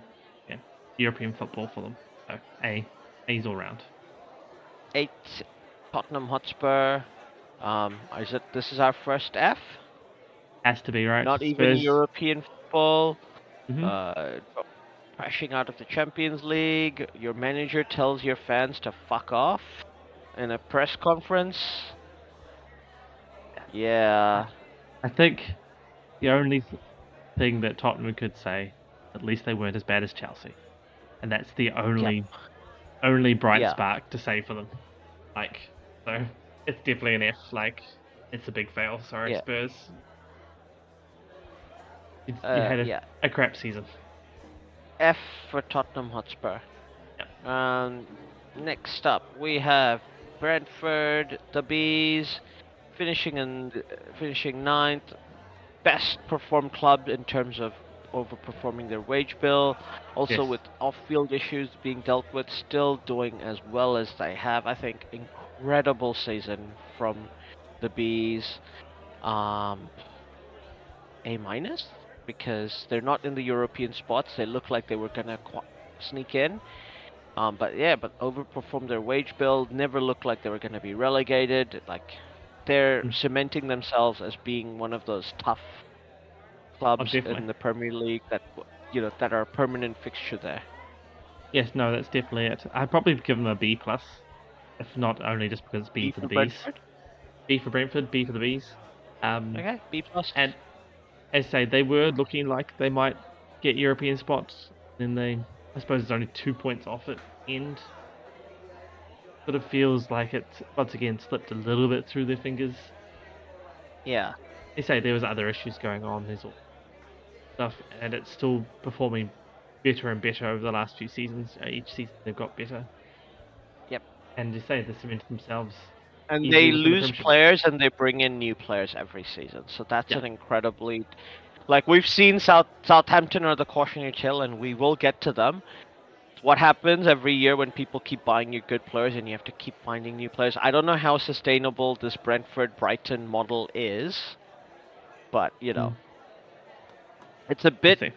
yeah, European football for them. So A, A's all round. Eight, Tottenham Hotspur. Um, is it? This is our first F. Has to be right. Not even European football. Mhm. Uh, crashing out of the Champions League. Your manager tells your fans to fuck off in a press conference. Yeah. I think the only thing that Tottenham could say, at least they weren't as bad as Chelsea, and that's the only only bright Yeah. spark to say for them. Like, so it's definitely an F. Like, it's a big fail. Sorry, Yeah. Spurs. You, you Uh, had a, yeah. a crap season. F for Tottenham Hotspur. Um, next up, we have Brentford, the Bees, finishing in finishing ninth, best performed club in terms of overperforming their wage bill. Also, Yes. with off-field issues being dealt with, still doing as well as they have. I think incredible season from the Bees. Um, a minus because they're not in the European spots. They look like they were gonna qu- sneak in. Um, but yeah, but overperformed their wage bill. Never looked like they were gonna be relegated. Like they're Mm. cementing themselves as being one of those tough clubs definitely. in the Premier League that you know that are a permanent fixture there. Yes, no, that's definitely it. I'd probably give them a B plus, if not only just because it's B, for the bees. Brentford? B for Brentford, B for the bees. Um, Okay, B plus. And as I say, they were looking like they might get European spots. Then they, I suppose, it's only two points off at End. Sort it feels like it once again slipped a little bit through their fingers. yeah, they say there was other issues going on. There's all stuff, and it's still performing better and better over the last few seasons. Uh, each season they've got better. Yep. And they say they cemented themselves. And they within the lose players and they bring in new players every season. So that's Yeah. an incredibly like we've seen South Southampton are the cautionary tale and we will get to them. What happens every year when people keep buying you good players and you have to keep finding new players? I don't know how sustainable this Brentford Brighton model is, but you know, it's a bit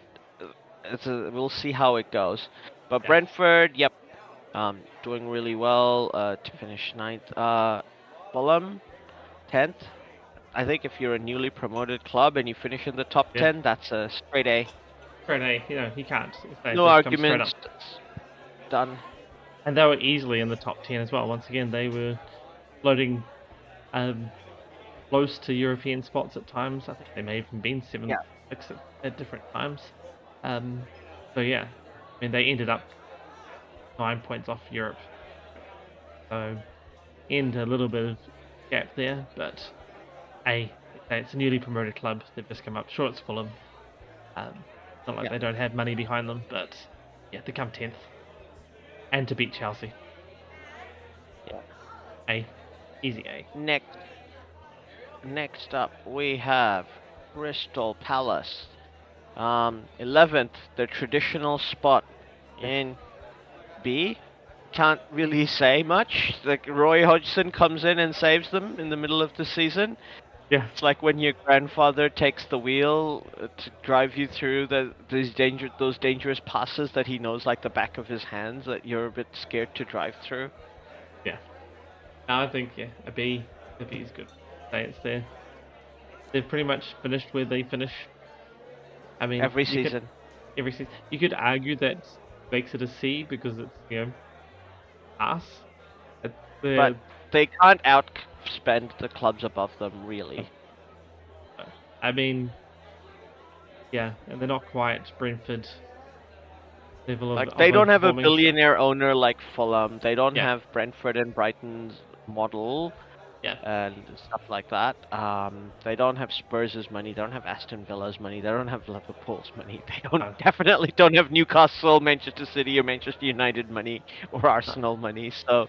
it's a, we'll see how it goes. But Yeah. Brentford, yep, um, doing really well uh, to finish ninth. Uh, Fulham, tenth. I think if you're a newly promoted club and you finish in the top Yeah. ten, that's a straight A. A, you know, he can't. No arguments. Done. And they were easily in the top 10 as well. Once again, they were floating um, close to European spots at times. I think they may have even been 7 Yeah. 6 at, at different times. Um, so, yeah, I mean, they ended up nine points off Europe. So, end a little bit of gap there, but A, it's a newly promoted club. They've just come up. Sure, it's Fulham. Um, not like Yeah. they don't have money behind them, but yeah, to come 10th and to beat Chelsea. Yeah. A. Easy A. Next. Next up, we have Crystal Palace. Um, 11th, the traditional spot in B. Can't really say much. Like Roy Hodgson comes in and saves them in the middle of the season. Yeah. It's like when your grandfather takes the wheel uh, to drive you through the these danger those dangerous passes that he knows like the back of his hands that you're a bit scared to drive through. Yeah. I think, yeah, a B. A B is good. Say it's there. They've pretty much finished where they finish. I mean, Every you could- season. every season. You could argue that makes it a C because it's, you know, us. It's the, But they can't outspend the clubs above them really. I mean, yeah, and they're not quite Brentford level Like of they don't have a billionaire owner like Fulham. They don't Yeah. have Brentford and Brighton's model Yeah. and stuff like that. Um, they don't have Spurs' money. They don't have Aston Villa's money. They don't have Liverpool's money. They don't No. definitely don't have Newcastle, Manchester City, or Manchester United money or Arsenal money. So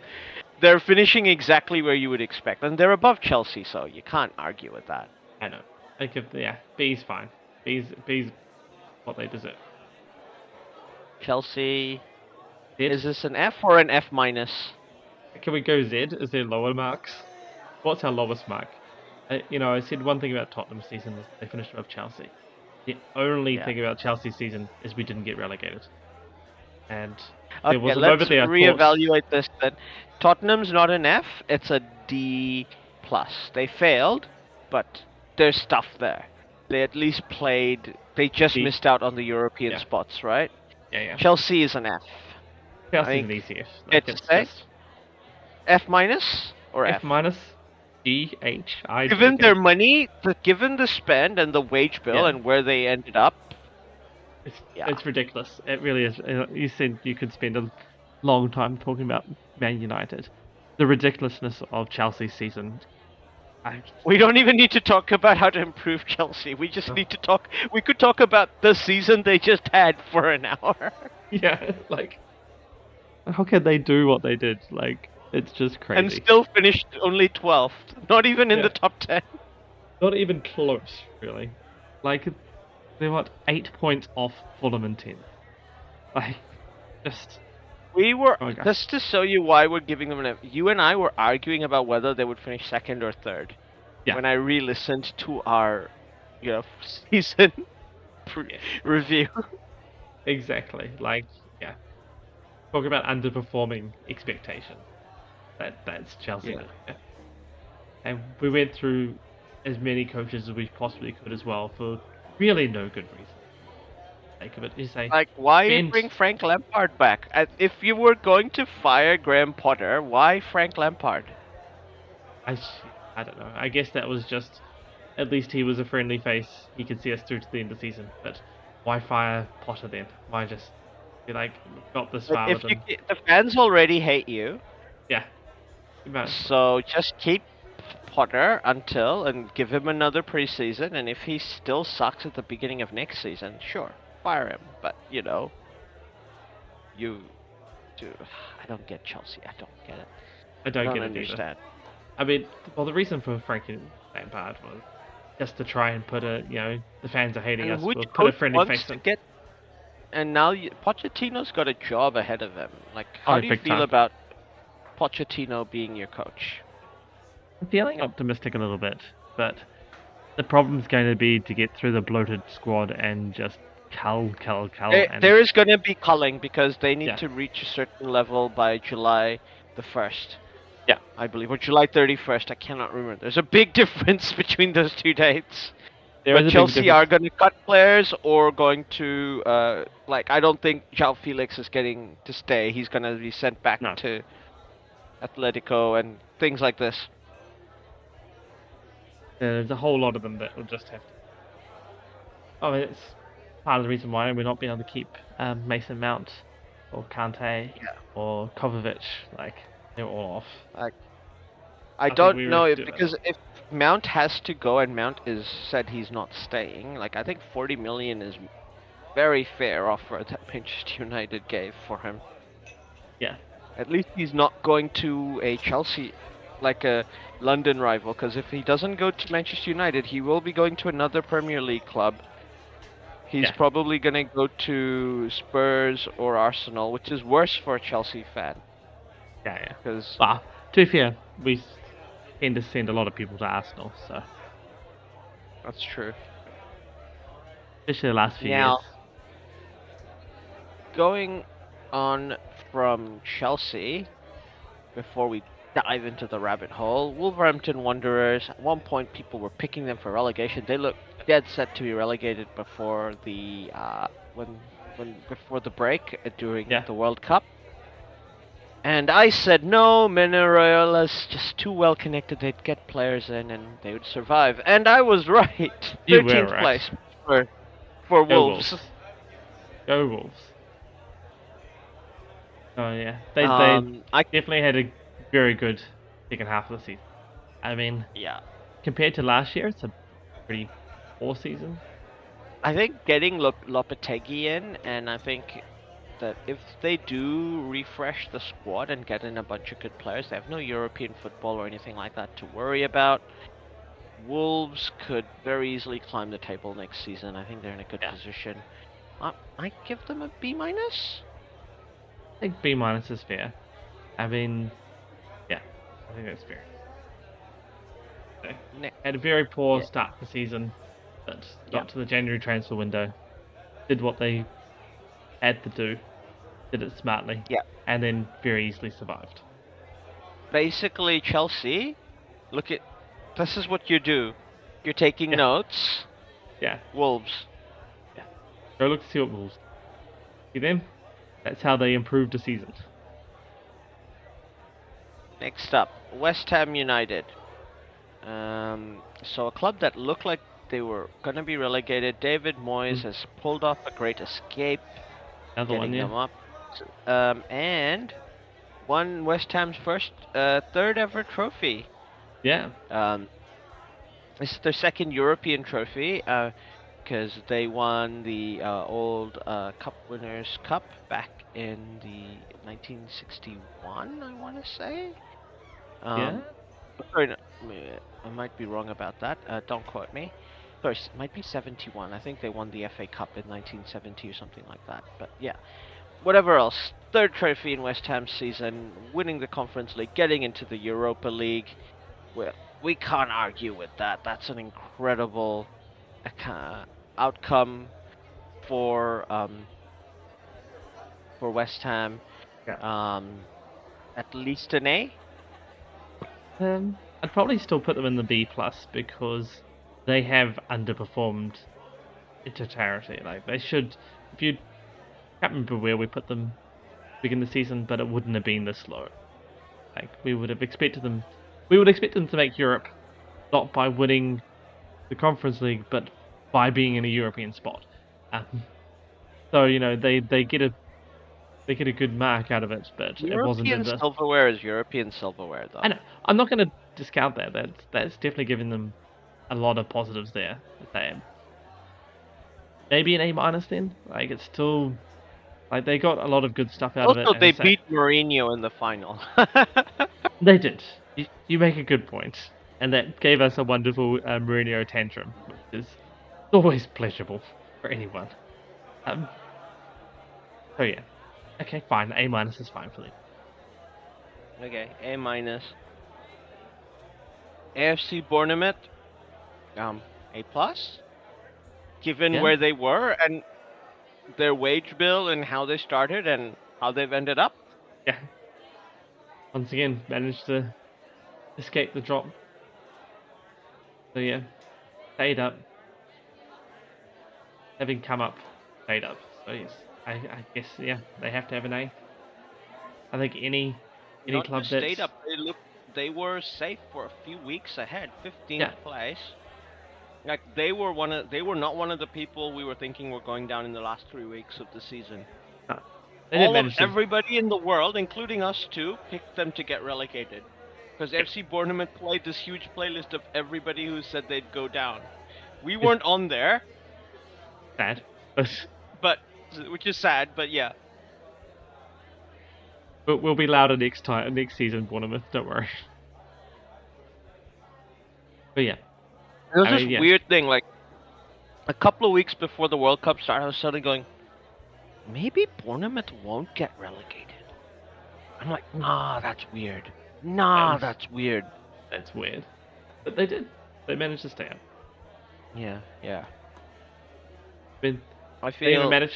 they're finishing exactly where you would expect, and they're above Chelsea. So you can't argue with that. I know. Like if yeah, B's fine. B's B's what they deserve. Chelsea. Z? Is this an F or an F minus? Can we go Z? Is there lower marks? What's our lowest mark? Uh, you know, I said one thing about Tottenham season is they finished above Chelsea. The only Yeah. thing about Chelsea season is we didn't get relegated. And Okay, was a let's moment there I thought- reevaluate this then. Tottenham's not an F, it's a D plus. They failed, but there's stuff there. They at least played. They just D. missed out on the European Yeah. spots, right? yeah, yeah. Chelsea is an F. Chelsea's an easy F. it's it's just F minus or F? F minus, G, H, I. given their money, the, given the spend and the wage bill Yeah. and where they ended up, It's, Yeah. it's ridiculous. It really is. You said you could spend a long time talking about Man United. The ridiculousness of Chelsea's season. I, we don't even need to talk about how to improve Chelsea. We just No. need to talk. We could talk about the season they just had for an hour. yeah, like, how can they do what they did? Like, it's just crazy. and still finished only 12th. Not even in Yeah. the top 10. Not even close, really. Like, they're what eight points off Fulham and ten. Like, just We were Oh just to show you why we're giving them an You and I were arguing about whether they would finish second or third. Yeah. When I re-listened to our, you know, season pre- review. Exactly. Like, yeah. Talk about underperforming expectation. That that's Chelsea. Yeah. Yeah. And we went through as many coaches as we possibly could as well for really no good reason. Think of it. You say Like, why Vince. bring Frank Lampard back? Uh, If you were going to fire Graham Potter, why Frank Lampard? I, I don't know. I guess that was just at least he was a friendly face. He could see us through to the end of the season. But why fire Potter then? Why just be like got this far Like, with if you, him? the fans already hate you, Yeah. So just keep Potter until and give him another preseason, and if he still sucks at the beginning of next season, sure, fire him. But you know, you, do. I don't get Chelsea. I don't get it. I don't, I don't get it either. understand. I mean, well, the reason for Frankie Lampard was just to try and put a, you know, the fans are hating And us. which We'll put a friendly face to on. get? And now you, Pochettino's got a job ahead of him. Like, how Oh, do you feel time. about Pochettino being your coach? I'm feeling optimistic a little bit, but the problem's going to be to get through the bloated squad and just cull, cull, cull. There, and there is going to be culling because they need Yeah. to reach a certain level by July the 1st. Yeah. I believe, or July 31st. I cannot remember. There's a big difference between those two dates. there but is a big Chelsea are going to cut players or going to, uh, like, I don't think João Felix is getting to stay. He's going to be sent back No. to Atletico and things like this. There's a whole lot of them that will just have to. Oh, it's part of the reason why we're not being able to keep um, Mason Mount or Kante Yeah. or Kovacic. Like, they're all off. I think don't we know if because if Mount has to go and Mount is said he's not staying. Like I think 40 million is very fair offer that Manchester United gave for him. Yeah. At least he's not going to a Chelsea, like a London rival. Because if he doesn't go to Manchester United, he will be going to another Premier League club. He's Yeah. probably gonna go to Spurs or Arsenal, which is worse for a Chelsea fan. Yeah, yeah. Because But to be fair, we tend to send a lot of people to Arsenal, so that's true. especially the last few Now- years. going on from Chelsea, before we dive into the rabbit hole, Wolverhampton Wanderers. At one point, people were picking them for relegation. They look dead set to be relegated before the uh, when when before the break uh, during Yeah. the World Cup. And I said no, Minerola's just too well connected. They'd get players in and they would survive. And I was right. You were 13th right. place for for Go Wolves. Wolves. Go Wolves. Oh yeah, they Um, I they definitely had a very good second half of the season. I mean, yeah. compared to last year, it's a pretty poor season. I think getting Lop- Lopetegui in, and I think that if they do refresh the squad and get in a bunch of good players, they have no European football or anything like that to worry about. Wolves could very easily climb the table next season. I think they're in a good Yeah. position. I I give them a B minus. I think B minus is fair. I mean, I think that's fair. They had a very poor Yeah. start to the season, but got to the January transfer window, did what they had to do, did it smartly, Yeah. and then very easily survived. Basically, Chelsea. Look at this is what you do. You're taking Yeah. notes. Yeah, Wolves. Yeah. go look to see what Wolves. See them? That's how they improved the season. Next up, West Ham United. Um, so a club that looked like they were gonna be relegated. David Moyes Mm. has pulled off a great escape, Another getting one, yeah. them up, um, and won West Ham's first, uh, third ever trophy. Yeah, Um, is their second European trophy because they won the uh, old uh, Cup Winners' Cup back in the 1961, I want to say. Um, yeah. Sorry, no, I might be wrong about that. Uh, don't quote me. Sorry, it might be 71. I think they won the FA Cup in 1970 or something like that. But yeah, whatever else. Third trophy in West Ham's season, winning the Conference League, getting into the Europa League. Well, we can't argue with that. That's an incredible acca- outcome for um, for West Ham. Yeah. Um, at least an A. Um, I'd probably still put them in the B plus because they have underperformed in totality. Like they should. If you can't remember where we put them begin the season, but it wouldn't have been this low. Like we would have expected them. We would expect them to make Europe, not by winning the Conference League, but by being in a European spot. Um, so you know they they get a they get a good mark out of it, but it wasn't European silverware is European silverware, though. I know. I'm not going to discount that. That's that's definitely giving them a lot of positives there. Maybe an A minus then. Like it's still like they got a lot of good stuff out Also, of it. and they it's like- beat Mourinho in the final. They did. You, you make a good point. point, and that gave us a wonderful uh, Mourinho tantrum, which is always pleasurable for anyone. Um. So yeah, okay, fine. A minus is fine for them. okay, A minus. AFC Bournemouth, um, A plus. Given Yeah. where they were and their wage bill and how they started and how they've ended up. Yeah. Once again, managed to escape the drop. So yeah, stayed up. Having come up, stayed up. So yes, I, I guess yeah, they have to have an A. I think any any Not club that stayed up. They looked. They were safe for a few weeks ahead, 15th Yeah. place. Like they were one of. They were not one of the people we were thinking were going down in the last three weeks of the season. All of, everybody in the world, including us too, picked them to get relegated. Because FC Bournemouth played this huge playlist of everybody who said they'd go down. We weren't on there, sad, but which is sad. But yeah, But we'll be louder next time, next season, Bournemouth. Don't worry. But yeah, It was I this mean, yeah. weird thing, like a couple of weeks before the World Cup started, I was suddenly going, maybe Bournemouth won't get relegated. I'm like, nah, that's weird. Nah, Nice. that's weird. that's weird. But they did. They managed to stay up. Yeah, yeah. I mean, I they even managed,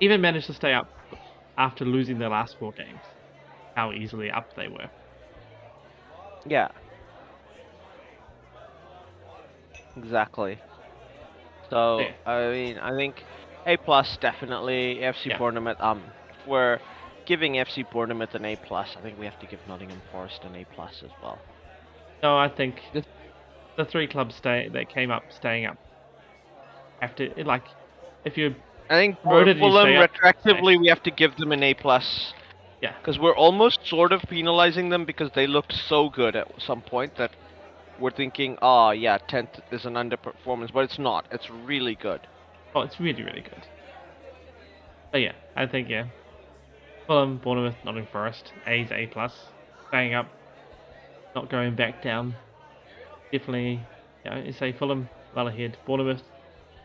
even managed to stay up after losing their last four games. How easily up they were. yeah. Exactly. So Yeah. I mean, I think A plus definitely. FC Yeah. Bournemouth. Um, we're giving FC Bournemouth an A plus. I think we have to give Nottingham Forest an A plus as well. No, I think the three clubs stay that came up, staying up, after like, if you I think for Promoted, you Fulham, up. retroactively, we have to give them an A plus. Yeah. Because we're almost sort of penalizing them because they looked so good at some point that we're thinking, oh yeah, tenth is an underperformance, but it's not. It's really good. Oh, it's really, really good. But yeah, I think yeah. Fulham, Bournemouth, Nottingham Forest, A's A plus, staying up, not going back down. Definitely, you know, you say Fulham well ahead. Bournemouth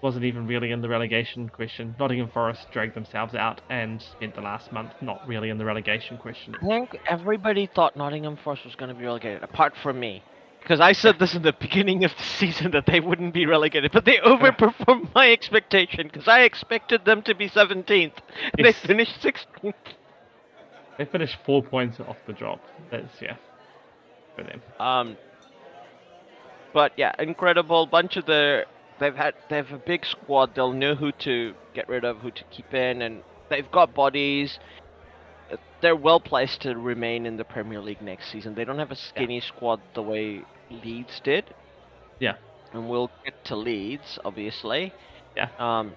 wasn't even really in the relegation question. Nottingham Forest dragged themselves out and spent the last month not really in the relegation question. I think everybody thought Nottingham Forest was going to be relegated, apart from me. Because I said this in the beginning of the season that they wouldn't be relegated, but they overperformed my expectation because I expected them to be 17th. They Yes. finished 16th. They finished four points off the drop. That's yeah, for them. Um, but yeah, incredible bunch of the. They've had they have a big squad. They'll know who to get rid of, who to keep in, and they've got bodies. They're well placed to remain in the Premier League next season. They don't have a skinny squad the way Leeds did. Yeah. And we'll get to Leeds, obviously. Yeah. Um,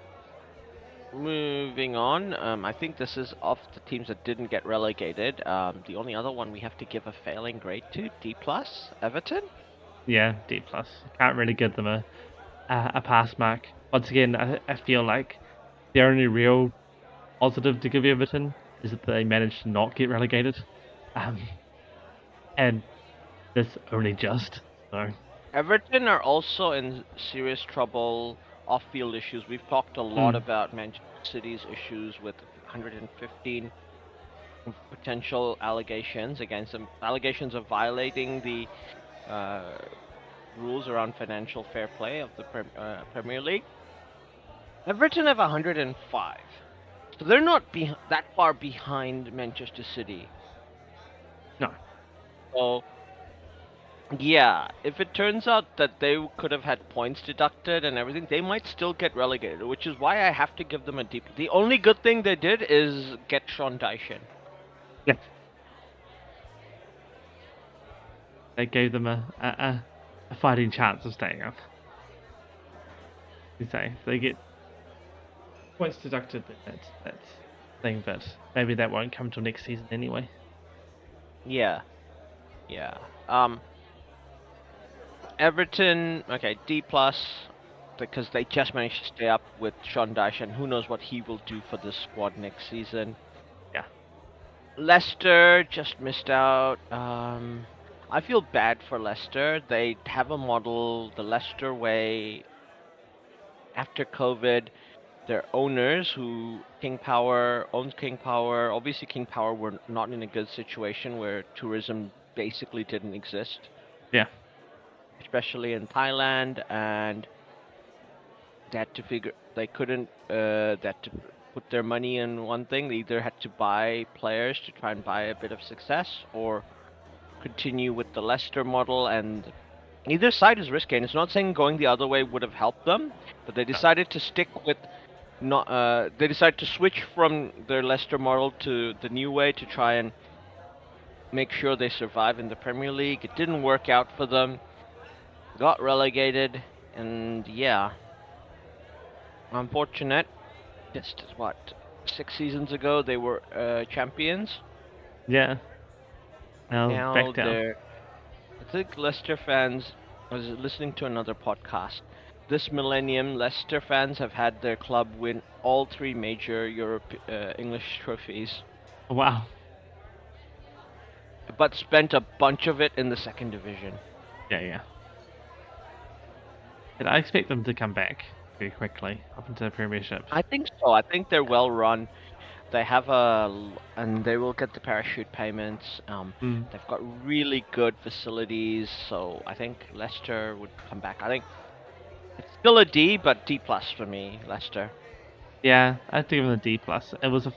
moving on, um, I think this is of the teams that didn't get relegated. Um, the only other one we have to give a failing grade to, D plus, Everton. Yeah, D plus. Can't really give them a a, a pass mark. Once again, I, I feel like the only real positive to give Everton is that they managed to not get relegated, um, and that's only just. So Everton are also in serious trouble off-field issues. We've talked a lot Hmm. about Manchester City's issues with 115 potential allegations against them, allegations of violating the uh, rules around financial fair play of the prem- uh, Premier League. Everton have 105, so they're not be- that far behind Manchester City. No. So, yeah, if it turns out that they could have had points deducted and everything, they might still get relegated, which is why I have to give them a deep. The only good thing they did is get Sean Dyche. they gave them a a, a, a fighting chance of staying up. You say they get points deducted, that's that's thing. But maybe that won't come till next season anyway. Yeah, yeah. Um, Everton, okay, D plus, because they just managed to stay up with Sean Dyche, and who knows what he will do for this squad next season. Yeah. Leicester just missed out. Um, I feel bad for Leicester. They have a model, the Leicester way. After COVID, their owners, who King Power owns King Power. Obviously, King Power were not in a good situation where tourism basically didn't exist. Yeah. Especially in Thailand, and they had to figure they couldn't. Uh, had to put their money in one thing. They either had to buy players to try and buy a bit of success, or continue with the Leicester model. And either side is risky. And it's not saying going the other way would have helped them, but they decided to stick with. Not, uh, they decided to switch from their Leicester model to the new way to try and make sure they survive in the Premier League. It didn't work out for them. Got relegated, and yeah, unfortunate. Just what six seasons ago they were uh, champions. Yeah. Now, now back down. they're. I think Leicester fans. I was listening to another podcast. This millennium, Leicester fans have had their club win all three major Europe uh, English trophies, Wow. but spent a bunch of it in the second division. Yeah, yeah. And I expect them to come back very quickly up into the Premiership. I think so. I think they're well run. They have a, and they will get the parachute payments. Um, Mm. they've got really good facilities, so I think Leicester would come back. I think it's still a D, but D plus for me, Leicester. Yeah, I'd give them a D plus. It was a,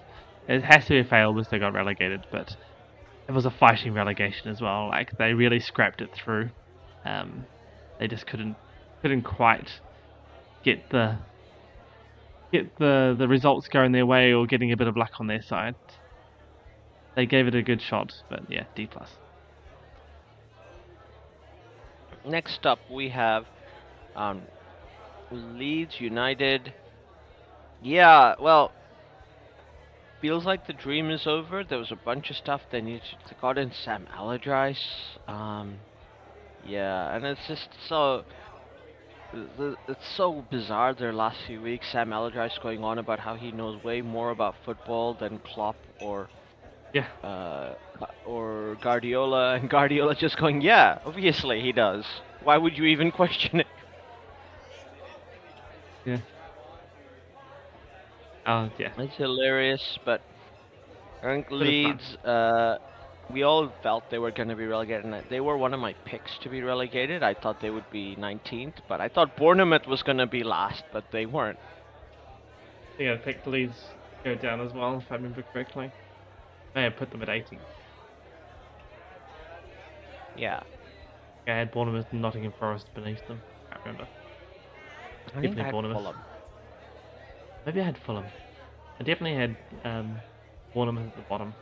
it has to be a fail because they got relegated, but it was a fighting relegation as well. Like they really scrapped it through. Um, they just couldn't couldn't quite get the get the the results going their way or getting a bit of luck on their side. They gave it a good shot, but yeah, D plus. Next up, we have um, Leeds United. Yeah, well, feels like the dream is over. There was a bunch of stuff they needed. They got in Sam Allardyce. Um, yeah, and it's just so. It's so bizarre their last few weeks. Sam Allardyce going on about how he knows way more about football than Klopp or Yeah. uh, or Guardiola, and Guardiola just going, yeah, obviously he does. Why would you even question it? Yeah. Oh yeah. It's hilarious, but I think Bit of fun. Leeds, uh, we all felt they were going to be relegated, and they were one of my picks to be relegated. I thought they would be 19th, but I thought Bournemouth was going to be last, but they weren't. I think I picked Leeds go down as well, if I remember correctly. I had put them at 18. Yeah. I had Bournemouth and Nottingham Forest beneath them. I can't remember. I think Definitely I had Bournemouth. Fulham. Maybe I had Fulham. I definitely had um, Bournemouth at the bottom.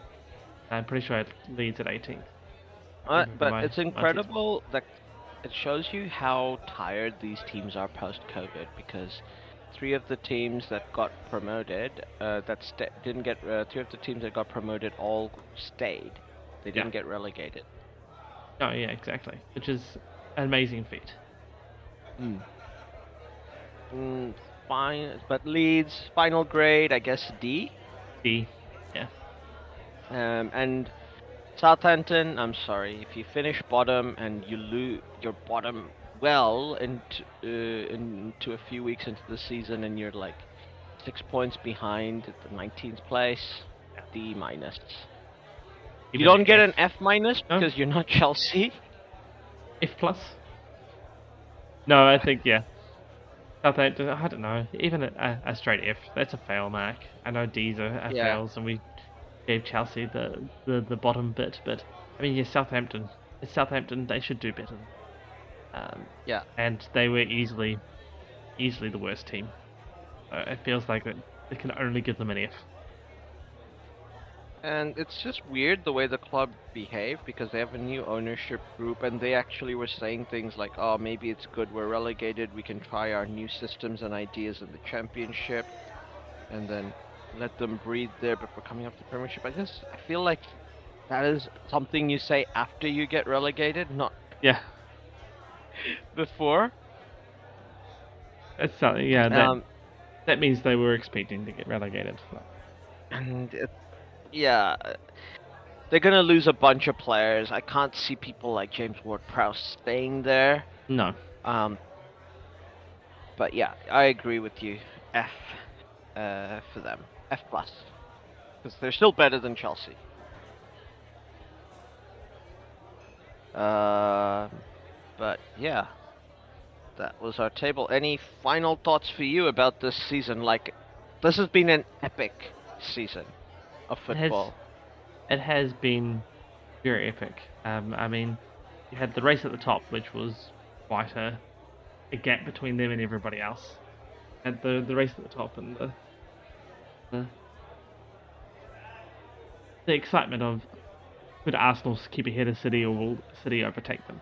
I'm pretty sure I had Leeds at 18th. Uh, but my- it's incredible that it shows you how tired these teams are post-COVID because three of the teams that got promoted, uh, that sta didn't get, uh, three of the teams that got promoted all stayed. They didn't get relegated. Oh yeah, exactly. Which is an amazing feat. Mm. Mm, fine, but Leeds final grade, I guess D. D. Um, and Southampton, I'm sorry, if you finish bottom and you lose your bottom well into uh, into a few weeks into the season and you're like six points behind at the 19th place, D minus. You Even don't get F. an F minus No. because you're not Chelsea. F plus. No, I think yeah. Southampton. I don't know. Even a, a, a straight F. That's a fail mark. I know D's are, are Yeah. fails, and we gave Chelsea the, the the bottom bit, but I mean, yeah, Southampton. It's Southampton. They should do better. Um, Yeah. and they were easily, easily the worst team. It feels like that. It can only give them an F. And it's just weird the way the club behave because they have a new ownership group and they actually were saying things like, oh, maybe it's good we're relegated, we can try our new systems and ideas in the championship and then let them breathe there before coming up to premiership. I just, I feel like that is something you say after you get relegated, not Yeah, before. That's something. Yeah, that Um, that means they were expecting to get relegated. and it, yeah, they're gonna lose a bunch of players. I can't see people like James Ward-Prowse staying there. No. Um, but yeah, I agree with you. F uh, for them. F plus, because they're still better than Chelsea. Uh, but yeah, that was our table. Any final thoughts for you about this season? Like, this has been an epic season of It has- football. It has been very epic. Um, I mean, you had the race at the top, which was quite a, a gap between them and everybody else. And the the race at the top and the the, excitement of could Arsenal keep ahead of City or will City overtake them?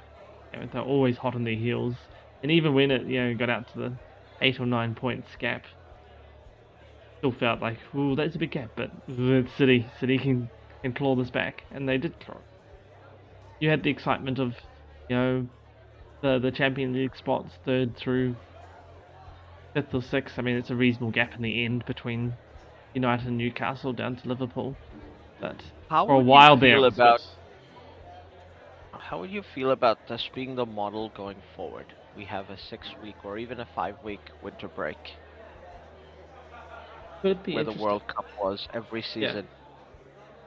They're always hot on their heels, and even when it you know got out to the eight or nine points gap, still felt like, ooh, that's a big gap, but City City can can claw this back, and they did claw. it. You had the excitement of, you know, the the Champions League spots, third through fifth or sixth. I mean, it's a reasonable gap in the end between United and Newcastle down to Liverpool, but How for a while there, feel it was about. How would you feel about this being the model going forward? We have a six week or even a five week winter break Could be where the. World Cup was every season.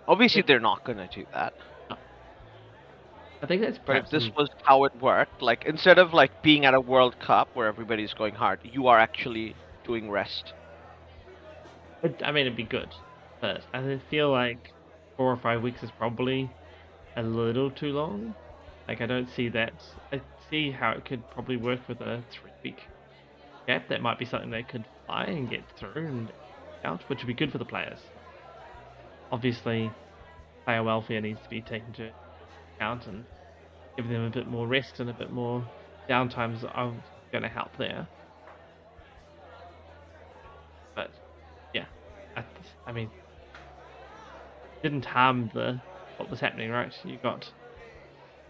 Obviously, they're not going to do that. I think that's But if this was how it worked, like instead of like being at a World Cup where everybody's going hard, you are actually doing rest. I mean, it'd be good, but I feel like four or five weeks is probably a little too long. Like, I don't see that. I see how it could probably work with a three-week gap. That might be something they could fly and get through and out, which would be good for the players. Obviously, player welfare needs to be taken into account and give them a bit more rest and a bit more downtimes are going to help there. But yeah, I, I mean, didn't harm the what was happening, right? You got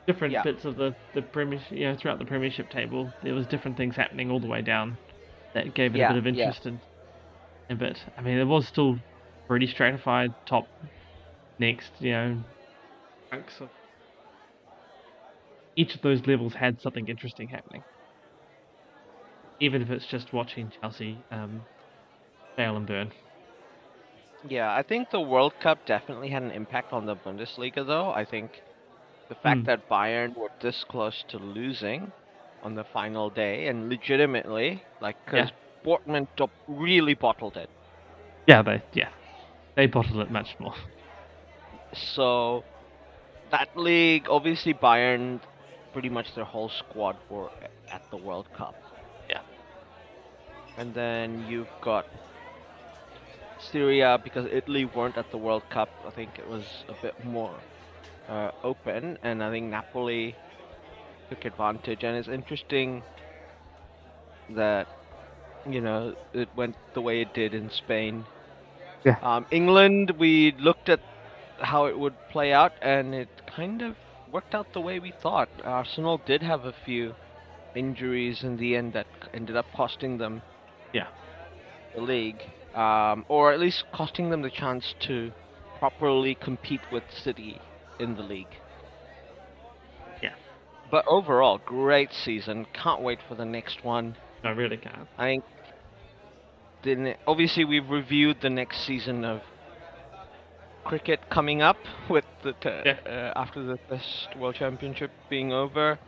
different Yeah. bits of the the premiership, you know, throughout the premiership table. There was different things happening all the way down that gave it Yeah, a bit of yeah. interest and a bit. I mean, it was still pretty stratified. Top, next, you know, of each of those levels had something interesting happening. Even if it's just watching Chelsea um, fail and burn. Yeah, I think the World Cup definitely had an impact on the Bundesliga, though. I think the fact Hmm. that Bayern were this close to losing on the final day, and legitimately, like, because Dortmund do- really bottled it. Yeah, they yeah, they bottled it much more. So that league, obviously, Bayern, pretty much their whole squad were a- at the World Cup. Yeah. And then you've got Serie A because Italy weren't at the World Cup. I think it was a bit more uh, open, and I think Napoli took advantage. And it's interesting that you know it went the way it did in Spain. Yeah. Um, England, we looked at how it would play out, and it kind of worked out the way we thought. Arsenal did have a few injuries in the end that ended up costing them Yeah. the league, um, or at least costing them the chance to properly compete with City in the league. Yeah. But overall, great season. Can't wait for the next one. I really can't. I think. The, ne- obviously, we've reviewed the next season of cricket coming up with the t- Yeah. uh, after the Test World Championship being over.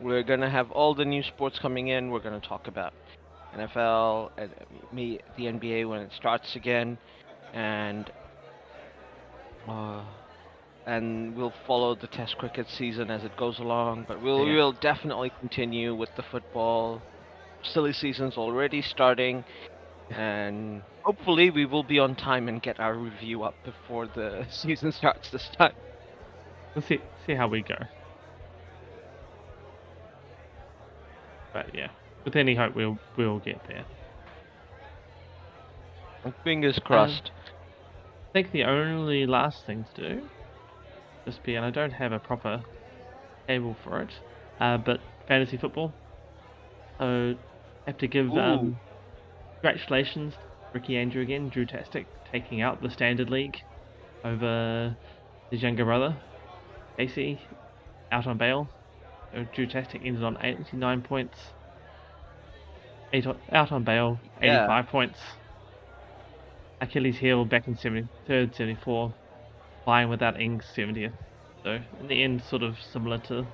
We're gonna have all the new sports coming in. We're gonna talk about NFL and me the NBA when it starts again, and uh, and we'll follow the Test cricket season as it goes along. But we'll Yeah. we'll definitely continue with the football. Silly season's already starting, and hopefully we will be on time and get our review up before the season starts this time. We'll see see how we go. But yeah, with any hope, we'll we'll get there. Fingers crossed. I think the only last thing to do, just be, and I don't have a proper able for it. Uh, but fantasy football. So have to give um, congratulations, Ricky Andrew again, Dewtastic taking out the standard league over his younger brother, Casey, out on bail. So Dewtastic ended on 89 points. Eight on, out on bail, 85 Yeah. points. Achilles heel back in 73rd, 74, flying without Ings 70th. So in the end, sort of similar to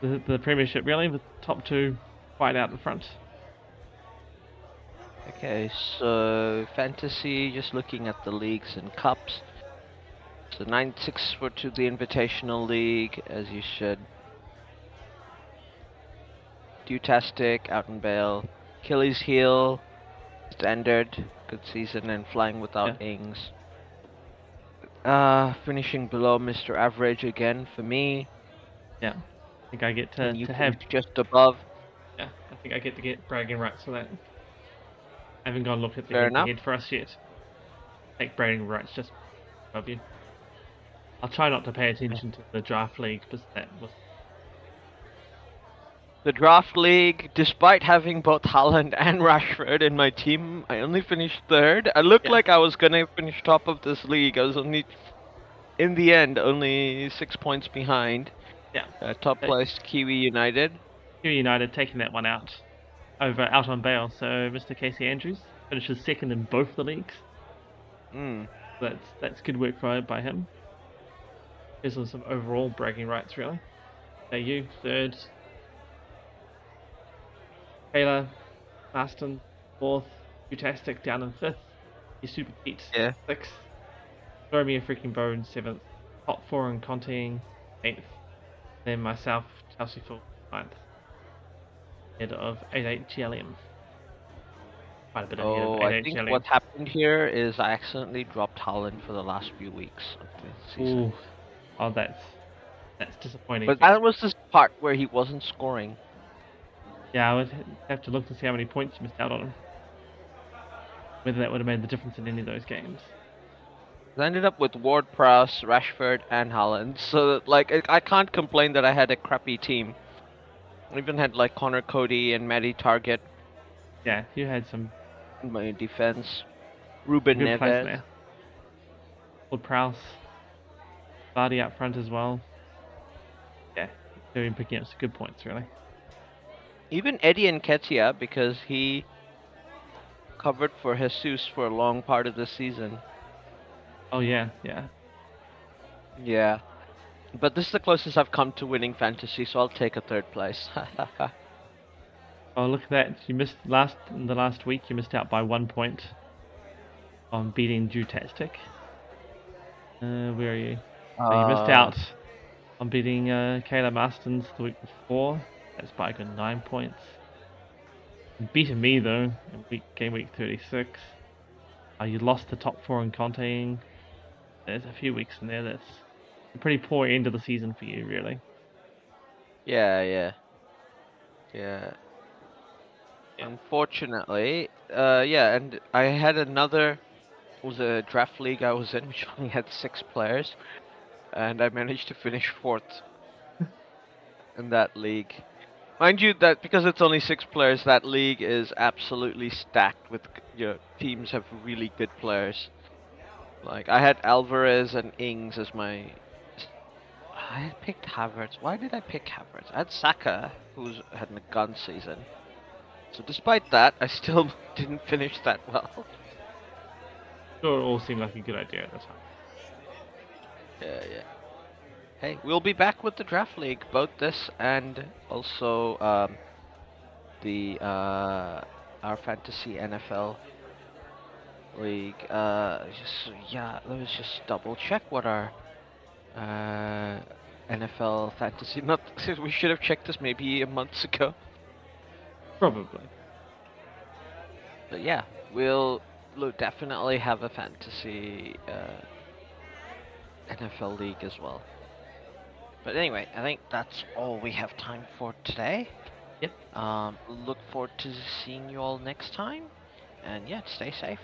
the, the Premiership, really, with top two quite out in front. Okay, so fantasy, just looking at the leagues and cups. So 9-6 for to the Invitational League, as you should. Dewtastic, out in bail. Achilles heel, standard, good season, and flying without Ings. Uh, finishing below Mr. Average again for me. Yeah, I think I get to, and you to have. just above. Yeah, I think I get to get bragging rights for that. I haven't gone look at the head, head for us yet. Take bragging rights just above you. I'll try not to pay attention to the draft league because that was The draft league, despite having both Haaland and Rashford in my team, I only finished third. I looked Yeah. like I was gonna finish top of this league. I was only, in the end, only six points behind. yeah. Uh, top Okay. place Kiwi United. Kiwi United taking that one out over out on bail. So Mr. Casey Andrews finishes second in both the leagues. Mm. That's that's good work by by him. Gives him some overall bragging rights, really. So you third. Taylor, Marston, fourth. Dewtastic down in fifth. You super Pete, Yeah. sixth. Throw me a freaking bone, seventh. Top four in Conting, eighth. Then myself, Chelsea Full, ninth. Head of 88 GLM. Quite a bit ahead Oh, of I think GLM. what happened here is I accidentally dropped Haaland for the last few weeks of the season. Ooh. Oh, that's that's disappointing. But that was the part where he wasn't scoring. Yeah, I would have to look to see how many points you missed out on him. Whether that would have made the difference in any of those games. I ended up with Ward Prowse, Rashford, and Haaland. So like I, I can't complain that I had a crappy team. I even had like Conor Coady and Matty Targett Yeah, you had some in my defense. Ruben good Neves. Ward Prowse, Vardy up front as well. Yeah, doing picking up some good points really. Even Eddie Nketiah because he covered for Jesus for a long part of the season. Oh yeah, yeah. Yeah. But this is the closest I've come to winning fantasy, so I'll take a third place. Oh look at that! You missed last in the last week. You missed out by one point on beating Dewtastic. Uh, where are you? So you missed Uh, out on beating uh, Kayla Marston's the week before. That's by a good nine points. Beaten me though in week game week 36. Uh, you lost the top four in Conting. There's a few weeks in there. That's a pretty poor end of the season for you, really. Yeah, yeah. Yeah. Unfortunately, uh, yeah, and I had another it was a draft league I was in, which only had six players, and I managed to finish fourth in that league. Mind you, that because it's only six players, that league is absolutely stacked with you know, teams have really good players. Like I had Alvarez and Ings as my I picked Havertz. Why did I pick Havertz? I had Saka, who's had a gun season. So despite that, I still didn't finish that well. Sure, it all seemed like a good idea at the time. Yeah, yeah. Hey, we'll be back with the draft league, both this and also um, the uh, our fantasy NFL league. Uh, just yeah, let me just double check what our uh, NFL fantasy. Not we should have checked this maybe a month ago. Probably. But yeah, we'll, we'll definitely have a fantasy uh, NFL league as well. But anyway, I think that's all we have time for today. Yep. Um, look forward to seeing you all next time. And yeah, stay safe.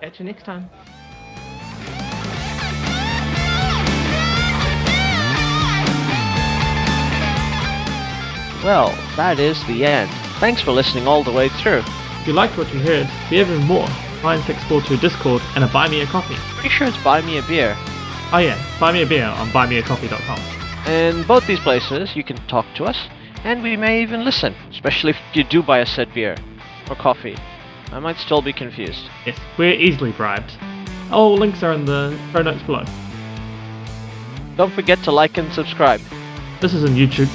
Catch you next time. Well, that is the end. Thanks for listening all the way through. If you liked what you heard, we have even more. Find 642 Discord and a Buy Me a Coffee. Pretty sure it's Buy Me a Beer. Oh yeah, buy me a beer on buymeacoffee.com. In both these places, you can talk to us, and we may even listen, especially if you do buy a said beer or coffee. I might still be confused. Yes, we're easily bribed. All links are in the show notes below. Don't forget to like and subscribe. This is on YouTube,